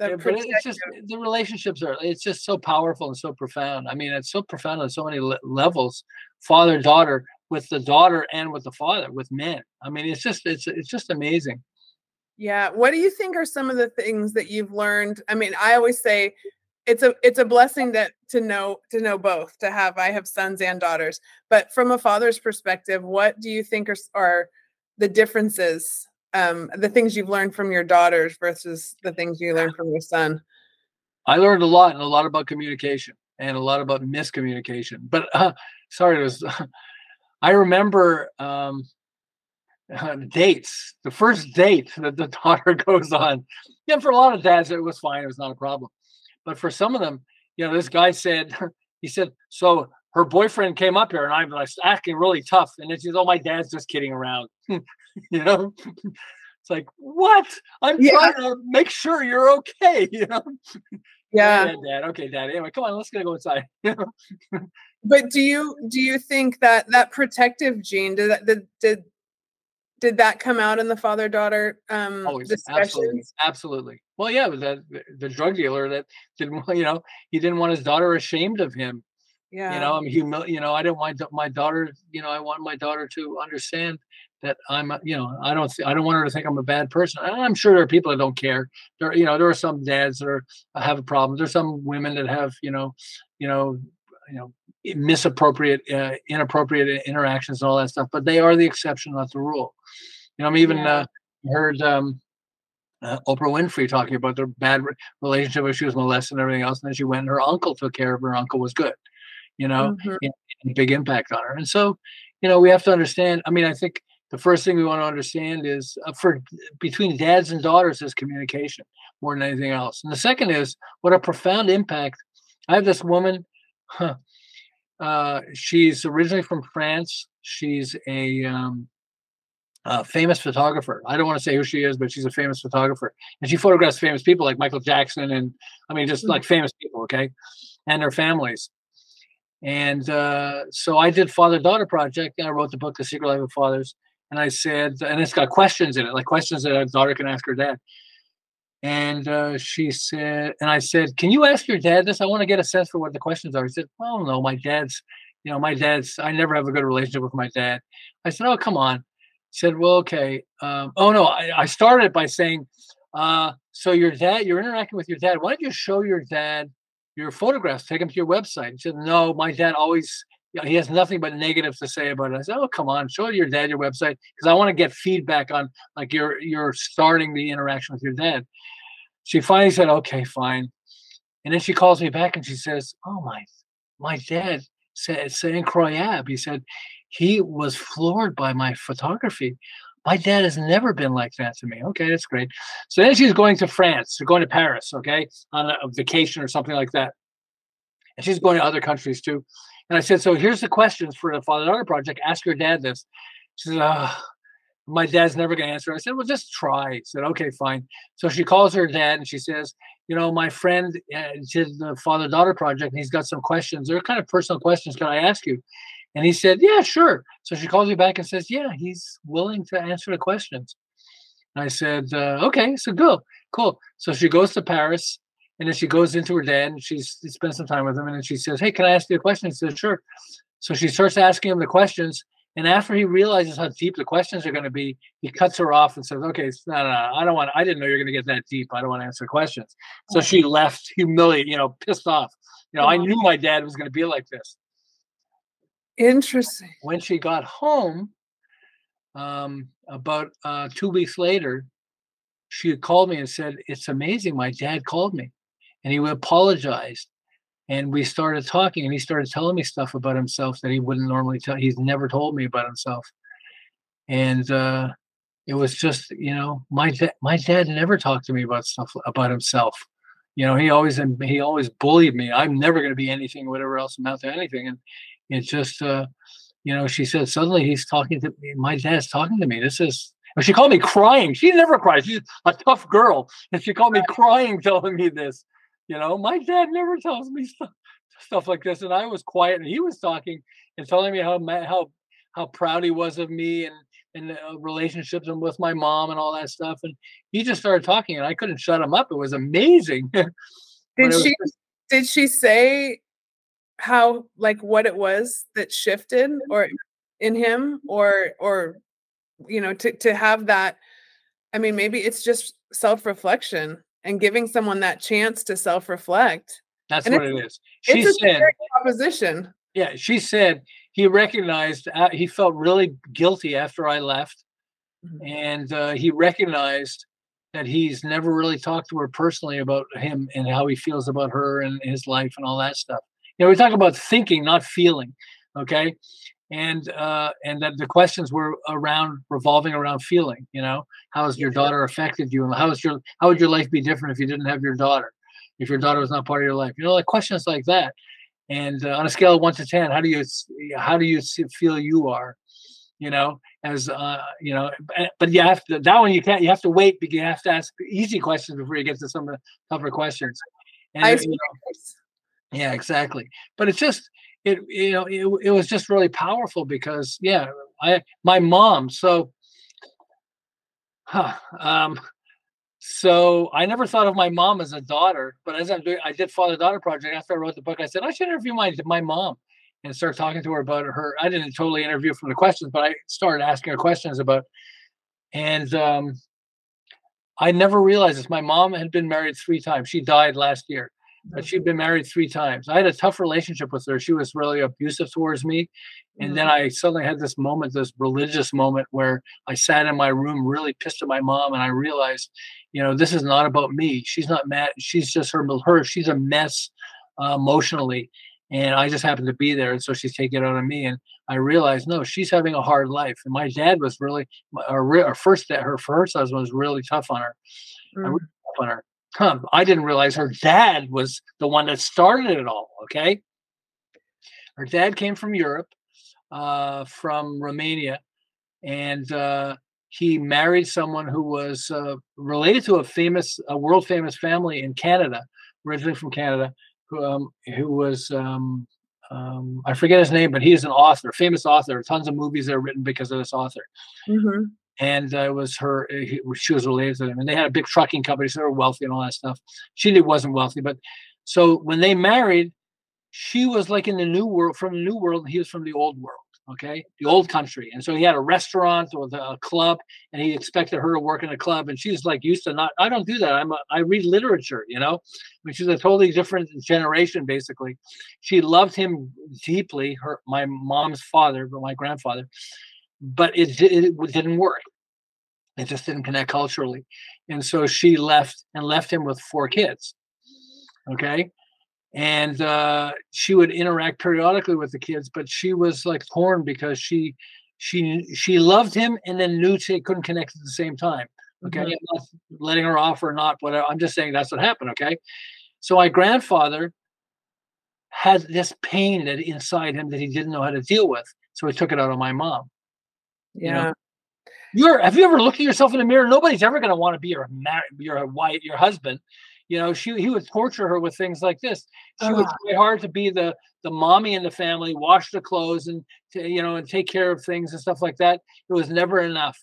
yeah, but it's just the relationships are. It's just so powerful and so profound. I mean, it's so profound on so many le- levels. Father daughter with the daughter and with the father with men. I mean, it's just it's it's just amazing. Yeah. What do you think are some of the things that you've learned? I mean, I always say it's a it's a blessing that to know to know both to have i have sons and daughters but from a father's perspective what do you think are, are the differences um the things you've learned from your daughters versus the things you learned from your son? I learned a lot and a lot about communication and a lot about miscommunication but uh, sorry it was i remember um uh, dates the first date that the daughter goes on. Yeah for a lot of dads it was fine it was not a problem but for some of them, you know, this guy said, he said, so her boyfriend came up here and I'm like acting really tough. And then she's, oh, my dad's just kidding around. you know? It's like, what? I'm yeah. trying to make sure you're okay. You know? Yeah. Dad, dad. Okay, dad. Anyway, come on, let's get go inside. but do you do you think that that protective gene did that did did did that come out in the father daughter um Always, absolutely, absolutely. Well, yeah, the the drug dealer that didn't you know he didn't want his daughter ashamed of him. Yeah. You know, I'm humil. You know, I didn't want my daughter. You know, I want my daughter to understand that I'm, you know, I don't, I don't want her to think I'm a bad person. I'm sure there are people that don't care. There, you know, there are some dads that are have a problem. There's some women that have, you know, you know, you know, misappropriate, uh, inappropriate interactions and all that stuff. But they are the exception, not the rule. You know, I'm even yeah. uh, heard um, uh, Oprah Winfrey talking about their bad relationship where she was molested and everything else, and then she went and her uncle took care of her. Uncle was good. You know, mm-hmm. big impact on her. And so, you know, we have to understand. I mean, I think the first thing we want to understand is uh, for between dads and daughters is communication more than anything else. And the second is what a profound impact. I have this woman. Huh, uh, she's originally from France. She's a, um, a famous photographer. I don't want to say who she is, but she's a famous photographer, and she photographs famous people like Michael Jackson and I mean just like mm-hmm. famous people. Okay, and their families. And uh, so I did father daughter project, and I wrote the book, The Secret Life of Fathers and I said, and it's got questions in it, like questions that a daughter can ask her dad. And uh, she said, and I said, can you ask your dad this? I want to get a sense for what the questions are. He said, well, no, my dad's, you know, my dad's, I never have a good relationship with my dad. I said, oh, come on. Said, well, okay. Um, oh, no, I, I started by saying, uh, so your dad, you're interacting with your dad. Why don't you show your dad your photographs? Take them to your website. He said, no, my dad always he has nothing but negative to say about it. I said, "Oh, come on, show your dad your website because I want to get feedback on like you're you're starting the interaction with your dad." She finally said, "Okay, fine," and then she calls me back and she says, "Oh my, my dad said, said incroyable." He said he was floored by my photography. My dad has never been like that to me. Okay, that's great. So then she's going to France, going to Paris, okay, on a, a vacation or something like that. And she's going to other countries too. And I said, so here's the questions for the Father Daughter Project. Ask your dad this. She said, oh, my dad's never going to answer. I said, well, just try. I said, okay, fine. So she calls her dad and she says, you know, my friend uh, did the Father Daughter Project and he's got some questions. They're kind of personal questions. Can I ask you? And he said, yeah, sure. So she calls me back and says, yeah, he's willing to answer the questions. And I said, uh, okay, so go, cool. So she goes to Paris and then she goes into her dad and she spends some time with him. And then she says, Hey, can I ask you a question? He says, Sure. So she starts asking him the questions. And after he realizes how deep the questions are going to be, he cuts her off and says, Okay, no, no, no I don't want, I didn't know you're going to get that deep. I don't want to answer questions. So she left humiliated, you know, pissed off. You know, I knew my dad was going to be like this. Interesting. When she got home, um, about uh, two weeks later, she called me and said, It's amazing. My dad called me and he apologized and we started talking and he started telling me stuff about himself that he wouldn't normally tell he's never told me about himself and uh, it was just you know my dad my dad never talked to me about stuff about himself you know he always he always bullied me i'm never going to be anything whatever else amount to anything and it's just uh you know she said suddenly he's talking to me my dad's talking to me this is she called me crying she never cries she's a tough girl and she called me crying telling me this you know, my dad never tells me stuff, stuff like this, and I was quiet, and he was talking and telling me how how how proud he was of me and and uh, relationships and with my mom and all that stuff. And he just started talking, and I couldn't shut him up. It was amazing. did she just, did she say how like what it was that shifted or in him or or you know to to have that? I mean, maybe it's just self reflection and giving someone that chance to self reflect. That's and what it is. She it's said, proposition. Yeah, she said he recognized, uh, he felt really guilty after I left. Mm-hmm. And uh, he recognized that he's never really talked to her personally about him and how he feels about her and his life and all that stuff. You know, we talk about thinking, not feeling. Okay and uh, and that the questions were around revolving around feeling. You know, how has your daughter affected you, and how is your how would your life be different if you didn't have your daughter, if your daughter was not part of your life? You know, like questions like that. And uh, on a scale of one to ten, how do you how do you feel you are? You know, as uh, you know, but you have to that one you can't. You have to wait because you have to ask easy questions before you get to some of the tougher questions. And, you know, yeah, exactly. But it's just it you know it, it was just really powerful because yeah, I my mom so huh, um so I never thought of my mom as a daughter, but as I'm doing, I did father daughter project after I wrote the book. I said I should interview my my mom and start talking to her about her. I didn't totally interview from the questions, but I started asking her questions about, and um, I never realized this. My mom had been married three times. She died last year, but she'd been married three times. I had a tough relationship with her. She was really abusive towards me, and mm-hmm. then I suddenly had this moment, this religious moment, where I sat in my room, really pissed at my mom, and I realized you know this is not about me she's not mad she's just her her she's a mess uh, emotionally and i just happened to be there and so she's taking it out on me and i realized no she's having a hard life and my dad was really our, our first dad her first husband was really tough on her mm. really tough on her huh, i didn't realize her dad was the one that started it all okay her dad came from europe uh, from romania and uh, he married someone who was uh, related to a famous, a world famous family in Canada, originally from Canada, who, um, who was, um, um, I forget his name, but he is an author, famous author. Tons of movies that are written because of this author. Mm-hmm. And uh, it was her, uh, he, she was related to him. And they had a big trucking company, so they were wealthy and all that stuff. She wasn't wealthy, but so when they married, she was like in the new world, from the new world, and he was from the old world okay the old country and so he had a restaurant or a club and he expected her to work in a club and she's like used to not i don't do that i'm a, i read literature you know I mean, she's a totally different generation basically she loved him deeply her my mom's father but my grandfather but it, it, didn't work. It just didn't connect culturally and so she left and left him with four kids okay? And uh, she would interact periodically with the kids but she was like torn because she she she loved him and then knew she couldn't connect at the same time okay? Mm-hmm. Letting her off or not whatever i'm just saying that's what happened okay? So my grandfather had this pain that inside him that he didn't know how to deal with so he took it out on my mom yeah you know? you're have you ever looked at yourself in the mirror nobody's ever going to want to be your your wife your husband you know, she he would torture her with things like this. She would try hard to be the the mommy in the family, wash the clothes and to, you know and take care of things and stuff like that. It was never enough,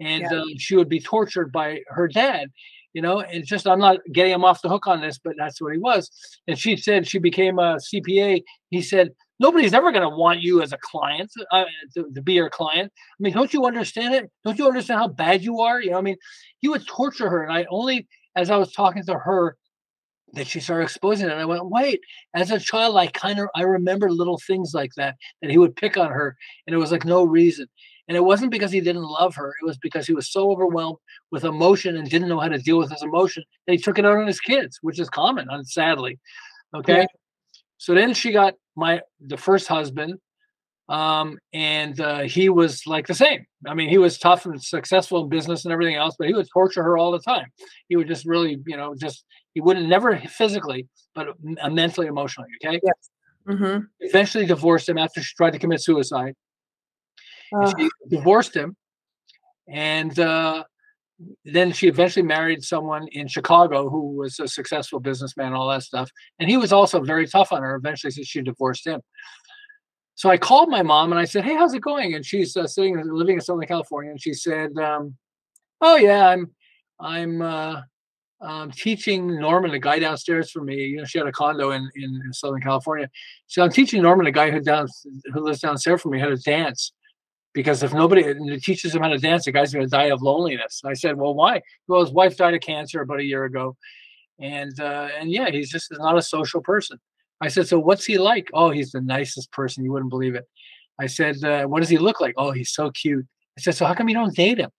and yeah. uh, she would be tortured by her dad. You know, and just I'm not getting him off the hook on this, but that's what he was. And she said she became a CPA. He said nobody's ever going to want you as a client uh, to, to, be your client. I mean, don't you understand it? Don't you understand how bad you are? You know, I mean, he would torture her, and I only as I was talking to her, that she started exposing it. And I went, wait, as a child, I kind of I remember little things like that, that he would pick on her, and it was like no reason. And it wasn't because he didn't love her, it was because he was so overwhelmed with emotion and didn't know how to deal with his emotion that he took it out on his kids, which is common, sadly. Okay. Yeah. So then she got my the first husband, um, and uh, he was like the same. I mean, he was tough and successful in business and everything else, but he would torture her all the time. He would just really, you know, just he wouldn't never physically, but uh, mentally, emotionally. Okay. Yes. Mm-hmm. Eventually divorced him after she tried to commit suicide. Uh. She divorced him, and uh, then she eventually married someone in Chicago who was a successful businessman, all that stuff. And he was also very tough on her. Eventually, she divorced him. So I called my mom and I said, "Hey, how's it going?" And she's uh, sitting living in Southern California, and she said, um, "Oh yeah, I'm I'm uh, um, teaching Norman, the guy downstairs from me. You know, she had a condo in, in, Southern California. So I'm teaching Norman, the guy who down who lives downstairs from me, how to dance." Because if nobody teaches him how to dance, the guy's going to die of loneliness. I said, "Well, why?" Well, his wife died of cancer about a year ago, and uh, and yeah, he's just not a social person. I said, so what's he like? Oh, he's the nicest person. You wouldn't believe it. I said, uh, what does he look like? Oh, he's so cute. I said, so how come you don't date him?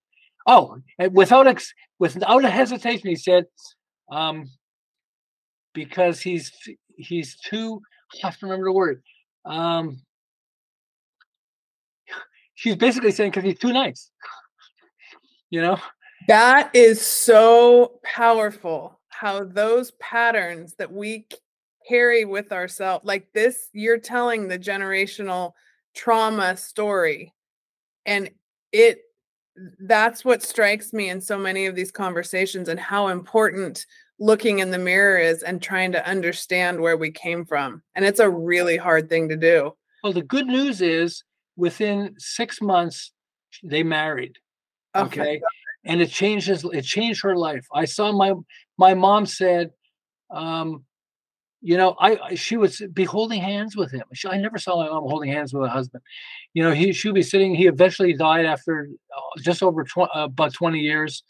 Oh, without ex- without a hesitation, he said, um, because he's he's too. I have to remember the word. Um, she's basically saying because he's too nice. you know. That is so powerful. How those patterns that we carry with ourselves like this you're telling the generational trauma story and it that's what strikes me in so many of these conversations and how important looking in the mirror is and trying to understand where we came from and it's a really hard thing to do well the good news is within six months they married okay, okay. and it changes it changed her life i saw my my mom said um you know, I she would be holding hands with him. She, I never saw my mom holding hands with a husband. You know, he she would be sitting. He eventually died after uh, just over tw- uh, about twenty years,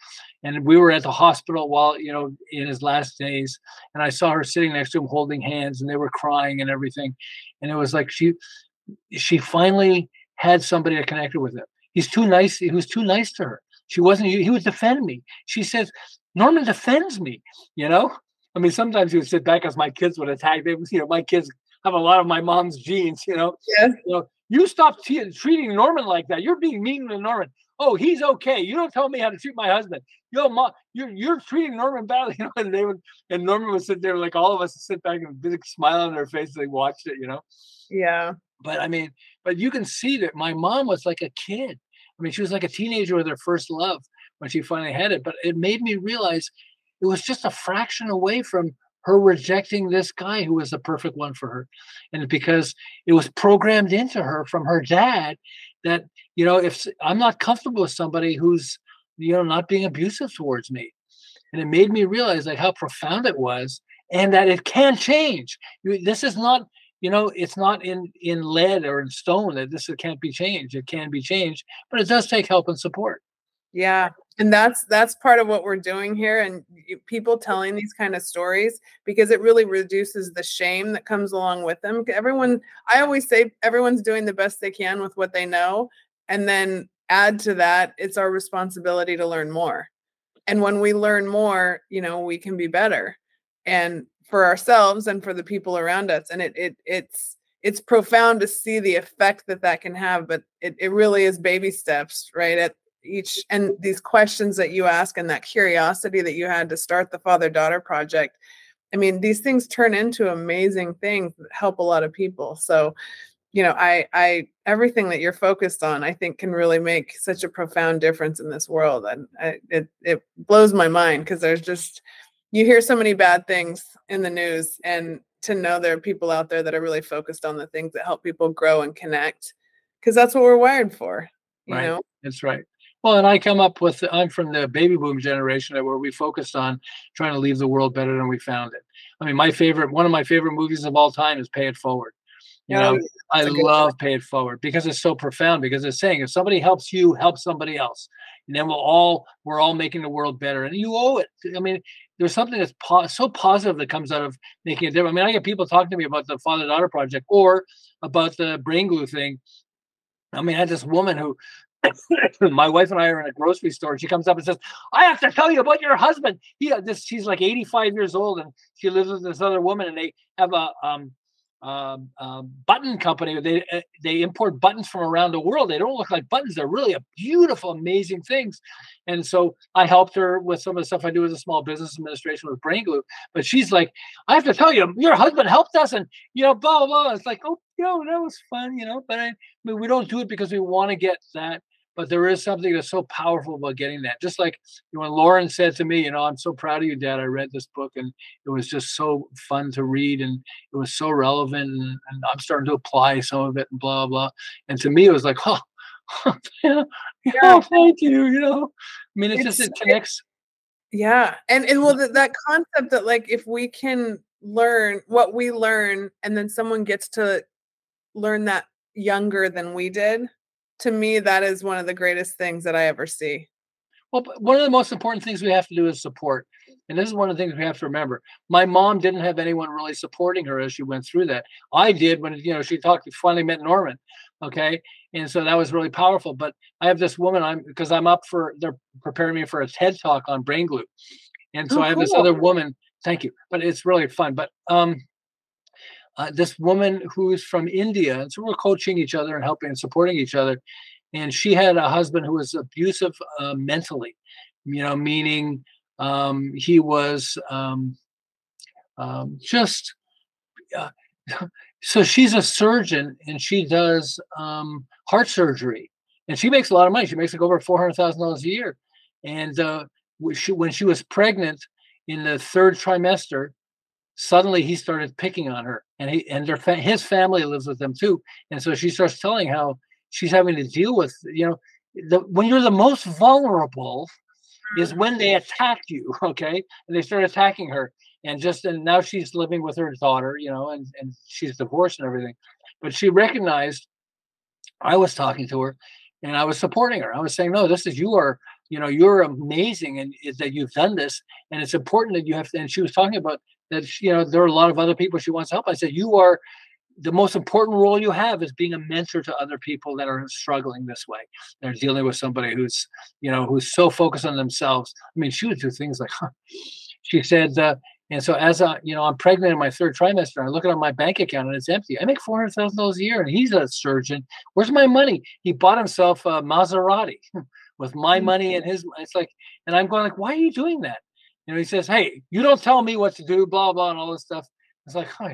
and we were at the hospital while you know in his last days. And I saw her sitting next to him holding hands, and they were crying and everything. And it was like she she finally had somebody that connected with him. He's too nice. He was too nice to her. She wasn't. He would defend me. She says, Norman defends me. You know I mean, sometimes he would sit back as my kids would attack. They, you know, my kids have a lot of my mom's genes. You know, yeah. You know, you stop t- treating Norman like that. You're being mean to Norman. Oh, he's okay. You don't tell me how to treat my husband. Yo, mom, you're you're treating Norman badly. You know, and they would, and Norman would sit there like all of us would sit back and big smile on their face as they watched it. You know. Yeah. But I mean, but you can see that my mom was like a kid. I mean, she was like a teenager with her first love when she finally had it. But it made me realize it was just a fraction away from her rejecting this guy who was the perfect one for her. And because it was programmed into her from her dad that, you know, if I'm not comfortable with somebody who's, you know, not being abusive towards me. And it made me realize like how profound it was and that it can change. This is not, you know, it's not in in lead or in stone that this can't be changed. It can be changed, but it does take help and support. Yeah, and that's that's part of what we're doing here and people telling these kind of stories because it really reduces the shame that comes along with them everyone i always say everyone's doing the best they can with what they know and then add to that it's our responsibility to learn more and when we learn more you know we can be better and for ourselves and for the people around us and it, it it's it's profound to see the effect that that can have but it, it really is baby steps right at each and these questions that you ask and that curiosity that you had to start the father daughter project i mean these things turn into amazing things that help a lot of people. So you know i i everything that you're focused on i think can really make such a profound difference in this world and I, it it blows my mind because there's just you hear so many bad things in the news and to know there are people out there that are really focused on the things that help people grow and connect because that's what we're wired for you right. know that's right well, and I come up with I'm from the baby boom generation where we focused on trying to leave the world better than we found it. I mean, my favorite, one of my favorite movies of all time is Pay It Forward. You know, oh, I love one. Pay It Forward because it's so profound. Because it's saying if somebody helps you, help somebody else, and then we'll all we're all making the world better. And you owe it. I mean, there's something that's po- so positive that comes out of making a difference. I mean, I get people talking to me about the father daughter project or about the brain glue thing. I mean, I had this woman who my wife and I are in a grocery store. She comes up and says, "I have to tell you about your husband. He uh, this she's like 85 years old, and she lives with this other woman, and they have a um, um, um, button company. They uh, they import buttons from around the world. They don't look like buttons. They're really a beautiful, amazing things. And so I helped her with some of the stuff I do as a small business administration with Brain Glue. But she's like, I have to tell you, your husband helped us, and you know, blah blah. blah. It's like, oh, you know, that was fun, you know. But I, I mean, we don't do it because we want to get that but there is something that's so powerful about getting that. Just like when Lauren said to me, you know, I'm so proud of you, Dad. I read this book and it was just so fun to read and it was so relevant and, and I'm starting to apply some of it and blah blah. And to me, it was like, oh, yeah, yeah, thank you. You know, I mean, it's, it's just it connects. Yeah, and and well, mm. that, that concept that like if we can learn what we learn, and then someone gets to learn that younger than we did to me, that is one of the greatest things that I ever see. Well, one of the most important things we have to do is support. And this is one of the things we have to remember. My mom didn't have anyone really supporting her as she went through that. I did when you know she talked finally met Norman. Okay. And so that was really powerful. But I have this woman, I'm because I'm up for they're preparing me for a TED talk on brain glue. And so oh, I have cool. this other woman, thank you. But it's really fun. But um uh, this woman who's from India. And so we're coaching each other and helping and supporting each other. And she had a husband who was abusive uh, mentally, you know, meaning um, he was um, um, just uh, so she's a surgeon and she does um, heart surgery, and she makes a lot of money. She makes like over four hundred thousand dollars a year. And uh, she, when she was pregnant in the third trimester, suddenly he started picking on her, and he and their fa- his family lives with them too. And so she starts telling how she's having to deal with you know the, when you're the most vulnerable is when they mm-hmm. attack you okay and they start attacking her and just and now she's living with her daughter you know and and she's divorced and everything but she recognized i was talking to her and i was supporting her i was saying no this is you are you know you're amazing and that you've done this and it's important that you have to, and she was talking about that you know there are a lot of other people she wants to help i said you are the most important role you have is being a mentor to other people that are struggling this way. They're dealing with somebody who's, you know, who's so focused on themselves. I mean, she would do things like, huh. she said, uh, and so as I, you know, I'm pregnant in my third trimester, I look at my bank account and it's empty. I make four hundred thousand dollars a year, and he's a surgeon. Where's my money? He bought himself a Maserati with my mm. money and his. It's like, and I'm going like, why are you doing that? You know, he says, "Hey, you don't tell me what to do," blah blah, and all this stuff. It's like, oh,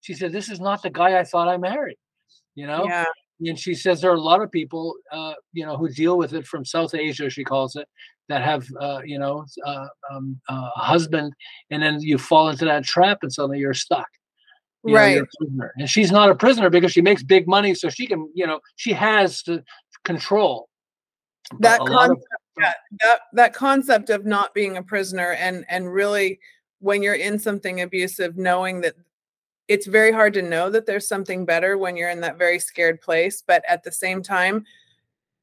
she said, this is not the guy I thought I married, you know? Yeah. And she says there are a lot of people, uh, you know, who deal with it from South Asia, she calls it, that have, uh, you know, uh, um, uh, a husband, and then you fall into that trap and suddenly you're stuck. You right. Know, and she's not a prisoner because she makes big money, so she can, you know, she has to control. That concept, yeah, that, that concept of not being a prisoner and and really when you're in something abusive, knowing that it's very hard to know that there's something better when you're in that very scared place. But at the same time,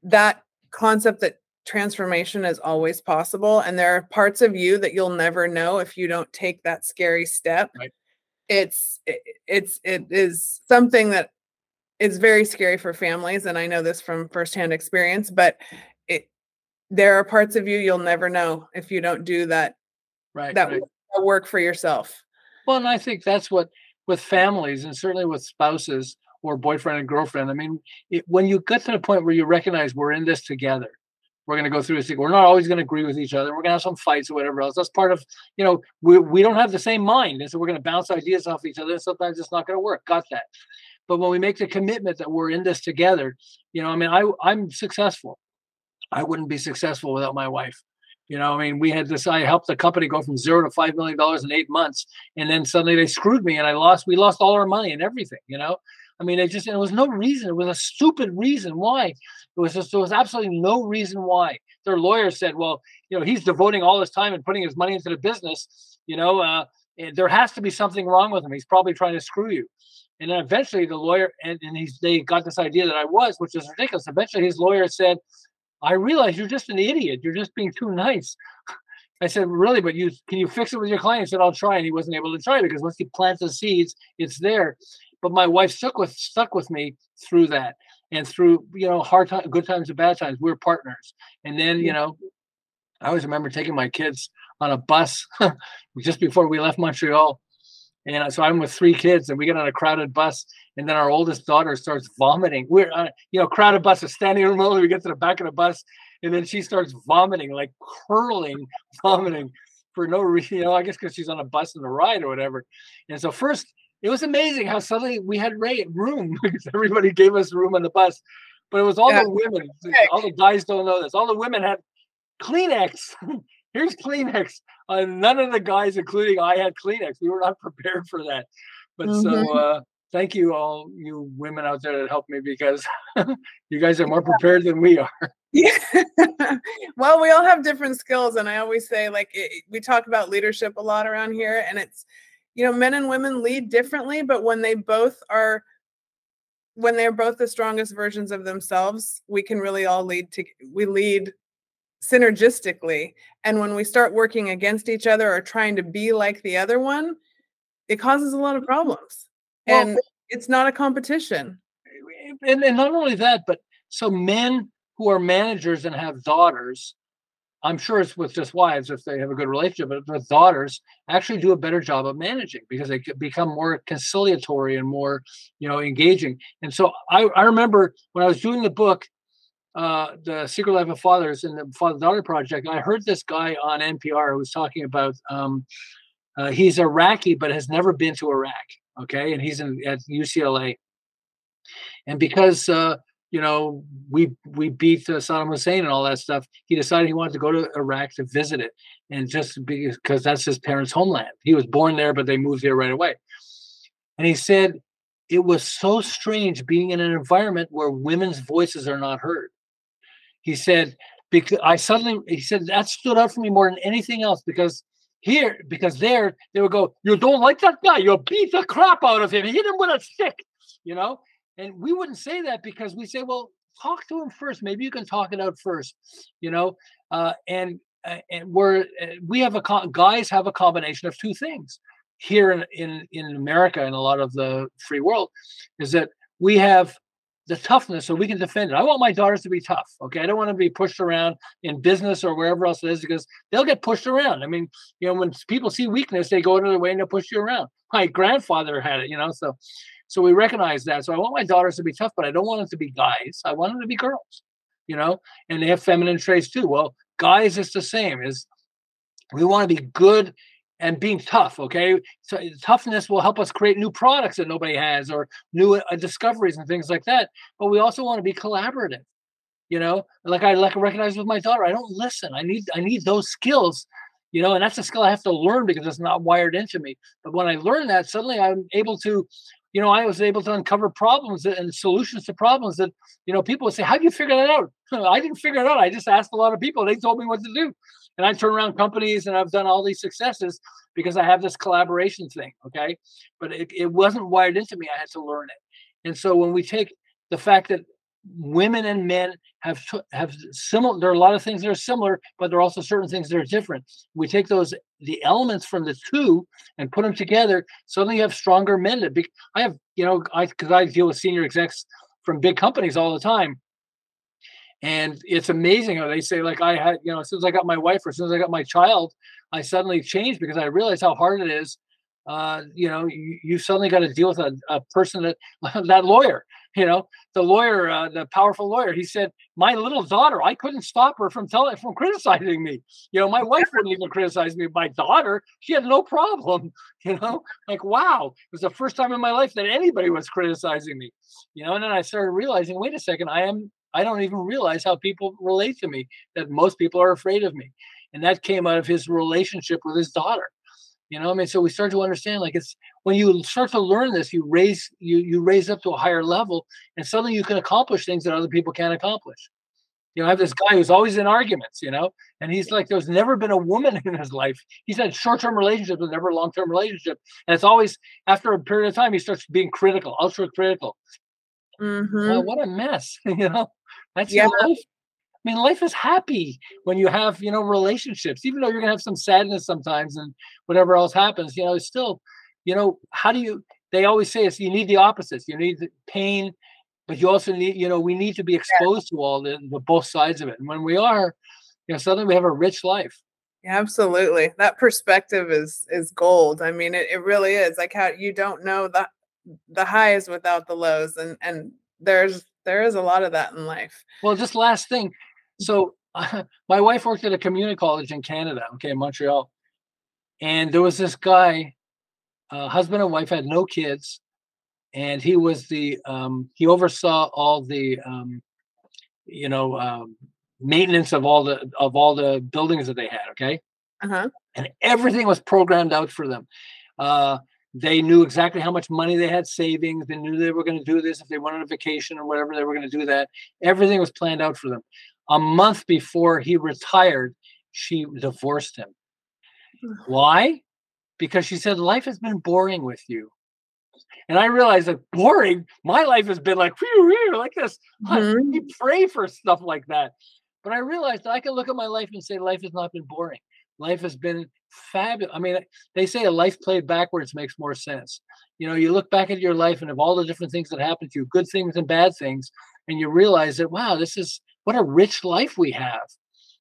that concept that transformation is always possible and there are parts of you that you'll never know if you don't take that scary step right. it's it, it's it is something that is very scary for families and i know this from firsthand experience but there are parts of you you'll never know if you don't do that right that right work for yourself. Well, and I think that's what with families and certainly with spouses or boyfriend and girlfriend. I mean, it, when you get to the point where you recognize we're in this together, we're going to go through this. thing. We're not always going to agree with each other. We're going to have some fights or whatever else. That's part of, you know, we, we don't have the same mind. And so we're going to bounce ideas off each other. And sometimes it's not going to work. Got that. But when we make the commitment that we're in this together, you know, I mean, I, I'm successful. I wouldn't be successful without my wife. You know, I mean, we had this. I helped the company go from zero to five million dollars in eight months, and then suddenly they screwed me, and I lost. We lost all our money and everything. You know, I mean, it just it was no reason. It was a stupid reason why. It was just there was absolutely no reason why. Their lawyer said, "Well, you know, he's devoting all his time and putting his money into the business. You know, uh, there has to be something wrong with him. He's probably trying to screw you." And then eventually, the lawyer and, and he's they got this idea that I was, which is ridiculous. Eventually, his lawyer said, I realize you're just an idiot. You're just being too nice. I said, really, but you can you fix it with your client? He said, I'll try. And he wasn't able to try because once he plants the seeds, it's there. But my wife stuck with stuck with me through that and through, you know, hard times, good times and bad times. We we're partners. And then, you know, I always remember taking my kids on a bus just before we left Montreal. And so I'm with three kids and we get on a crowded bus and then our oldest daughter starts vomiting. We're, uh, you know, crowded bus is standing room only. We get to the back of the bus, and then she starts vomiting, like curling, vomiting for no reason. You know, I guess because she's on a bus in the ride or whatever. And so first, it was amazing how suddenly we had room because everybody gave us room on the bus. But it was all yeah. the women. All the guys don't know this. All the women had Kleenex. Here's Kleenex. Uh, none of the guys, including I, had Kleenex. We were not prepared for that. But mm-hmm. so uh, thank you all you women out there that helped me because you guys are more prepared than we are yeah well we all have different skills and i always say like it, we talk about leadership a lot around here and it's you know men and women lead differently but when they both are when they're both the strongest versions of themselves we can really all lead to we lead synergistically and when we start working against each other or trying to be like the other one it causes a lot of mm-hmm. problems and it's not a competition. Eh, eh, and, and not only that, but so men who are managers and have daughters, I'm sure it's with just wives if they have a good relationship, but with daughters actually do a better job of managing because they become more conciliatory and more, you know, engaging. And so I, I remember when I was doing the book, uh, the Secret Life of Fathers and the Father Daughter Project, I heard this guy on NPR who was talking about um, uh, he's Iraqi but has never been to Iraq Okay, and he's in at UCLA. And because uh, you know we we beat uh, Saddam Hussein and all that stuff, he decided he wanted to go to Iraq to visit it, and just because that's his parents' homeland. He was born there, but they moved here right away. And he said it was so strange being in an environment where women's voices are not heard. He said because I suddenly he said that stood out for me more than anything else because here because there they would go you don't like that guy. You beat the crap out of him. Hit him with a stick you know? And we wouldn't say that because we say well talk to him first. Maybe you can talk it out first you know? Uh, and uh, and we're uh, we have a guys have a combination of two things here in, in in america and a lot of the free world is that we have the toughness so we can defend it. I want my daughters to be tough. Okay. I don't want them to be pushed around in business or wherever else it is because they'll get pushed around. I mean, you know, when people see weakness, they go another way and they'll push you around. My grandfather had it, you know, so so we recognize that. So I want my daughters to be tough, but I don't want them to be guys. I want them to be girls, you know, and they have feminine traits too. Well, guys, it's the same. Is we want to be good and being tough okay? So toughness will help us create new products that nobody has or new uh, discoveries and things like that but we also want to be collaborative you know? Like i like recognize with my daughter i don't listen. I need i need those skills you know and that's a skill i have to learn because it's not wired into me. But when i learn that suddenly i'm able to you know i was able to uncover problems and solutions to problems that you know people would say how do you figure that out i didn't figure it out i just asked a lot of people they told me what to do and I turn around companies and I've done all these successes because I have this collaboration thing. Okay. But it, it wasn't wired into me. I had to learn it. And so when we take the fact that women and men have have similar there are a lot of things that are similar but there are also certain things that are different we take those the elements from the two and put them together suddenly you have stronger men that be, i have you know i because i deal with senior execs from big companies all the time and it's amazing how they say, like, I had, you know, as soon as I got my wife or as soon as I got my child, I suddenly changed because I realized how hard it is. Uh, you know, you, you suddenly got to deal with a, a person that, that lawyer, you know, the lawyer, uh, the powerful lawyer, he said, my little daughter, I couldn't stop her from telling, from criticizing me. You know, my wife wouldn't even criticize me. My daughter, she had no problem, you know, like, wow, it was the first time in my life that anybody was criticizing me, you know, and then I started realizing, wait a second, I am I don't even realize how people relate to me, that most people are afraid of me. And that came out of his relationship with his daughter. You know, I mean, so we start to understand like it's when you start to learn this, you raise you you raise up to a higher level, and suddenly you can accomplish things that other people can't accomplish. You know, I have this guy who's always in arguments, you know, and he's like, there's never been a woman in his life. He's had short-term relationships, but never a long-term relationship. And it's always after a period of time, he starts being critical, ultra critical. Mm-hmm. Well, what a mess, you know. That's yeah. your life. I mean, life is happy when you have, you know, relationships, even though you're gonna have some sadness sometimes and whatever else happens, you know, it's still, you know, how do you they always say it's you need the opposites. You need the pain, but you also need, you know, we need to be exposed yeah. to all the, the both sides of it. And when we are, you know, suddenly we have a rich life. Yeah, absolutely. That perspective is is gold. I mean, it, it really is. Like how you don't know the the highs without the lows. And and there's there is a lot of that in life. Well, just last thing. So uh, my wife worked at a community college in Canada, okay, in Montreal. And there was this guy, uh, husband and wife had no kids. And he was the, um, he oversaw all the, um, you know, um, maintenance of all the, of all the buildings that they had. Okay. Uh-huh. And everything was programmed out for them. Uh, they knew exactly how much money they had savings. They knew they were going to do this if they went on a vacation or whatever. They were going to do that. Everything was planned out for them. A month before he retired, she divorced him. Why? Because she said life has been boring with you. And I realized that boring. My life has been like whew, like this. Mm-hmm. I pray for stuff like that. But I realized that I can look at my life and say life has not been boring. Life has been fabulous. I mean, they say a life played backwards makes more sense. You know, you look back at your life and of all the different things that happened to you, good things and bad things, and you realize that wow, this is what a rich life we have.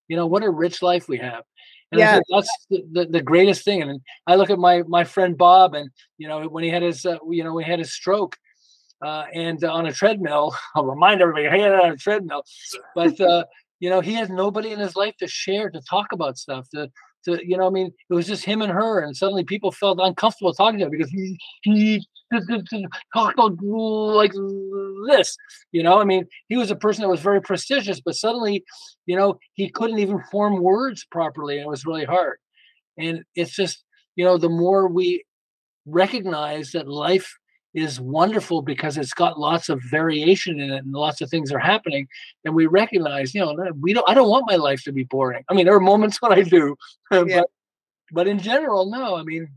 You know, what a rich life we have. And yeah. that's the, the, the, greatest thing. And I look at my my friend Bob, and you know, when he had his uh, you know, we had his stroke, uh, and uh, on a treadmill. I'll remind everybody, he had it on a treadmill, but. Uh, you know, he has nobody in his life to share, to talk about stuff, to to you know i mean it was just him and her and suddenly people felt uncomfortable talking to him because he he like this. You know, I mean, he was a person that was very prestigious, but suddenly, you know, he couldn't even form words properly, and it was really hard. And it's just, you know, the more we recognize that life is wonderful because it's got lots of variation in it and lots of things are happening and we recognize you know we don't i don't want my life to be boring i mean there are moments when i do yeah. but but in general no i mean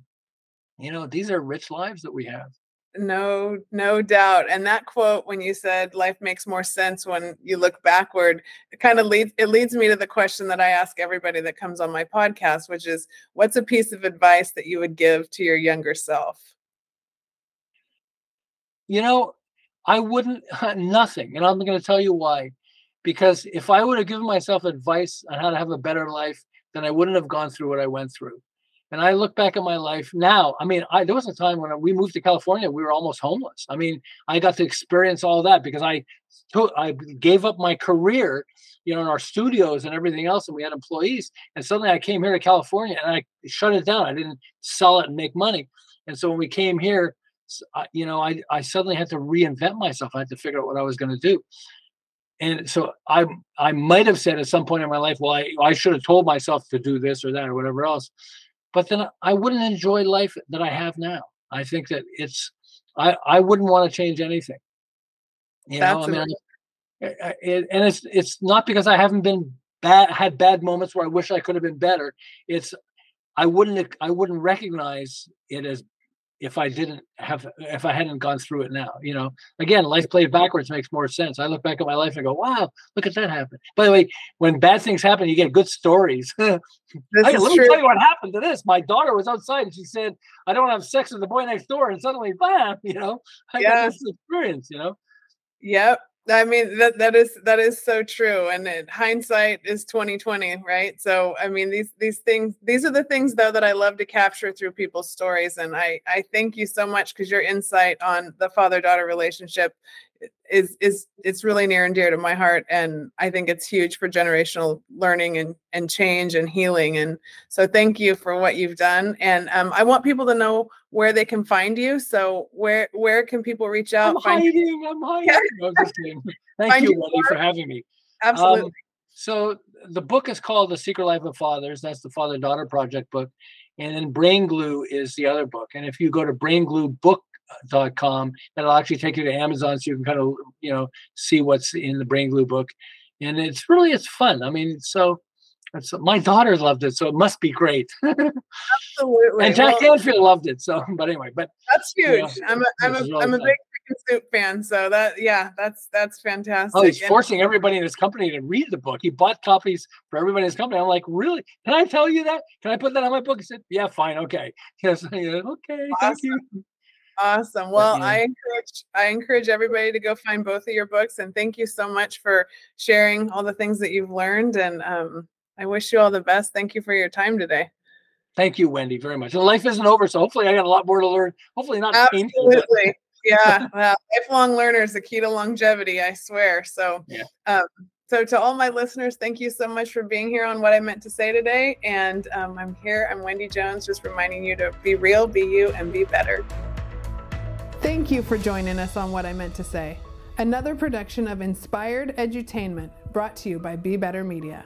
you know these are rich lives that we have no no doubt and that quote when you said life makes more sense when you look backward it kind of leads it leads me to the question that i ask everybody that comes on my podcast which is what's a piece of advice that you would give to your younger self? You know i wouldn't nothing and i'm going to tell you why because if i would have given myself advice on how to have a better life then i wouldn't have gone through what i went through and I look back at my life now. I mean, I, there was a time when we moved to California, we were almost homeless. I mean, I got to experience all that because I I gave up my career, you know, in our studios and everything else, and we had employees. And suddenly, I came here to California and I shut it down. I didn't sell it and make money. And so when we came here, you know, I I suddenly had to reinvent myself. I had to figure out what I was going to do. And so I I might have said at some point in my life, well, I, I should have told myself to do this or that or whatever else but then I wouldn't enjoy life that I have now. I think that it's I I wouldn't want to change anything. You That's know, I mean, it, and it's it's not because I haven't been bad had bad moments where I wish I could have been better. It's I wouldn't I wouldn't recognize it as if I didn't have if I hadn't gone through it now. You know, again, life played backwards makes more sense. I look back at my life and go, "Wow, look at that happen." By the way, when bad things happen, you get good stories. hey, let me true. tell you what happened to this. My daughter was outside and she said, "I don't have sex with the boy next door," and suddenly, bam! You know, I yeah. got this experience. You know. Yep. I mean that that is that is so true, and it, hindsight is twenty twenty, right? So I mean these these things these are the things though that I love to capture through people's stories, and I I thank you so much because your insight on the father daughter relationship is is it's really near and dear to my heart and i think it's huge for generational learning and and change and healing and so thank you for what you've done and um, i want people to know where they can find you so where where can people reach out i'm hiding. You? i'm hiding thank find you Wendy, for having me. Absolutely um, so the book is called the secret life of fathers that's the father daughter project book and then brain glue is the other book and if you go to brain glue book dot com that'll actually take you to amazon so you can kind of you know see what's in the brain glue book. And it's really it's fun. I mean so my daughter loved it so it must be great. Absolutely. And jack well, loved it so but anyway but that's huge you know, i'm a i'm a, really I'm a big chicken soup fan so that yeah that's that's oh, fantastic. oh he's forcing everybody in his company to read the book. He bought copies for everybody in his company. I'm like really? Can i tell you that? Can i put that on my book? He said yeah fine okay. Yes okay awesome. thank you Awesome. Well, yeah. I encourage I encourage everybody to go find both of your books, and thank you so much for sharing all the things that you've learned. And um, I wish you all the best. Thank you for your time today. Thank you, Wendy, very much. And life isn't over, so hopefully I got a lot more to learn. Hopefully not Absolutely. Painful, yeah, well, lifelong learners, the key to longevity, I swear. So, yeah. Um, so to all my listeners, thank you so much for being here on what I meant to say today. And um, I'm here. I'm Wendy Jones, just reminding you to be real, be you, and be better. Thank you for joining us on What I Meant to Say, another production of Inspired Edutainment brought to you by Be Better Media.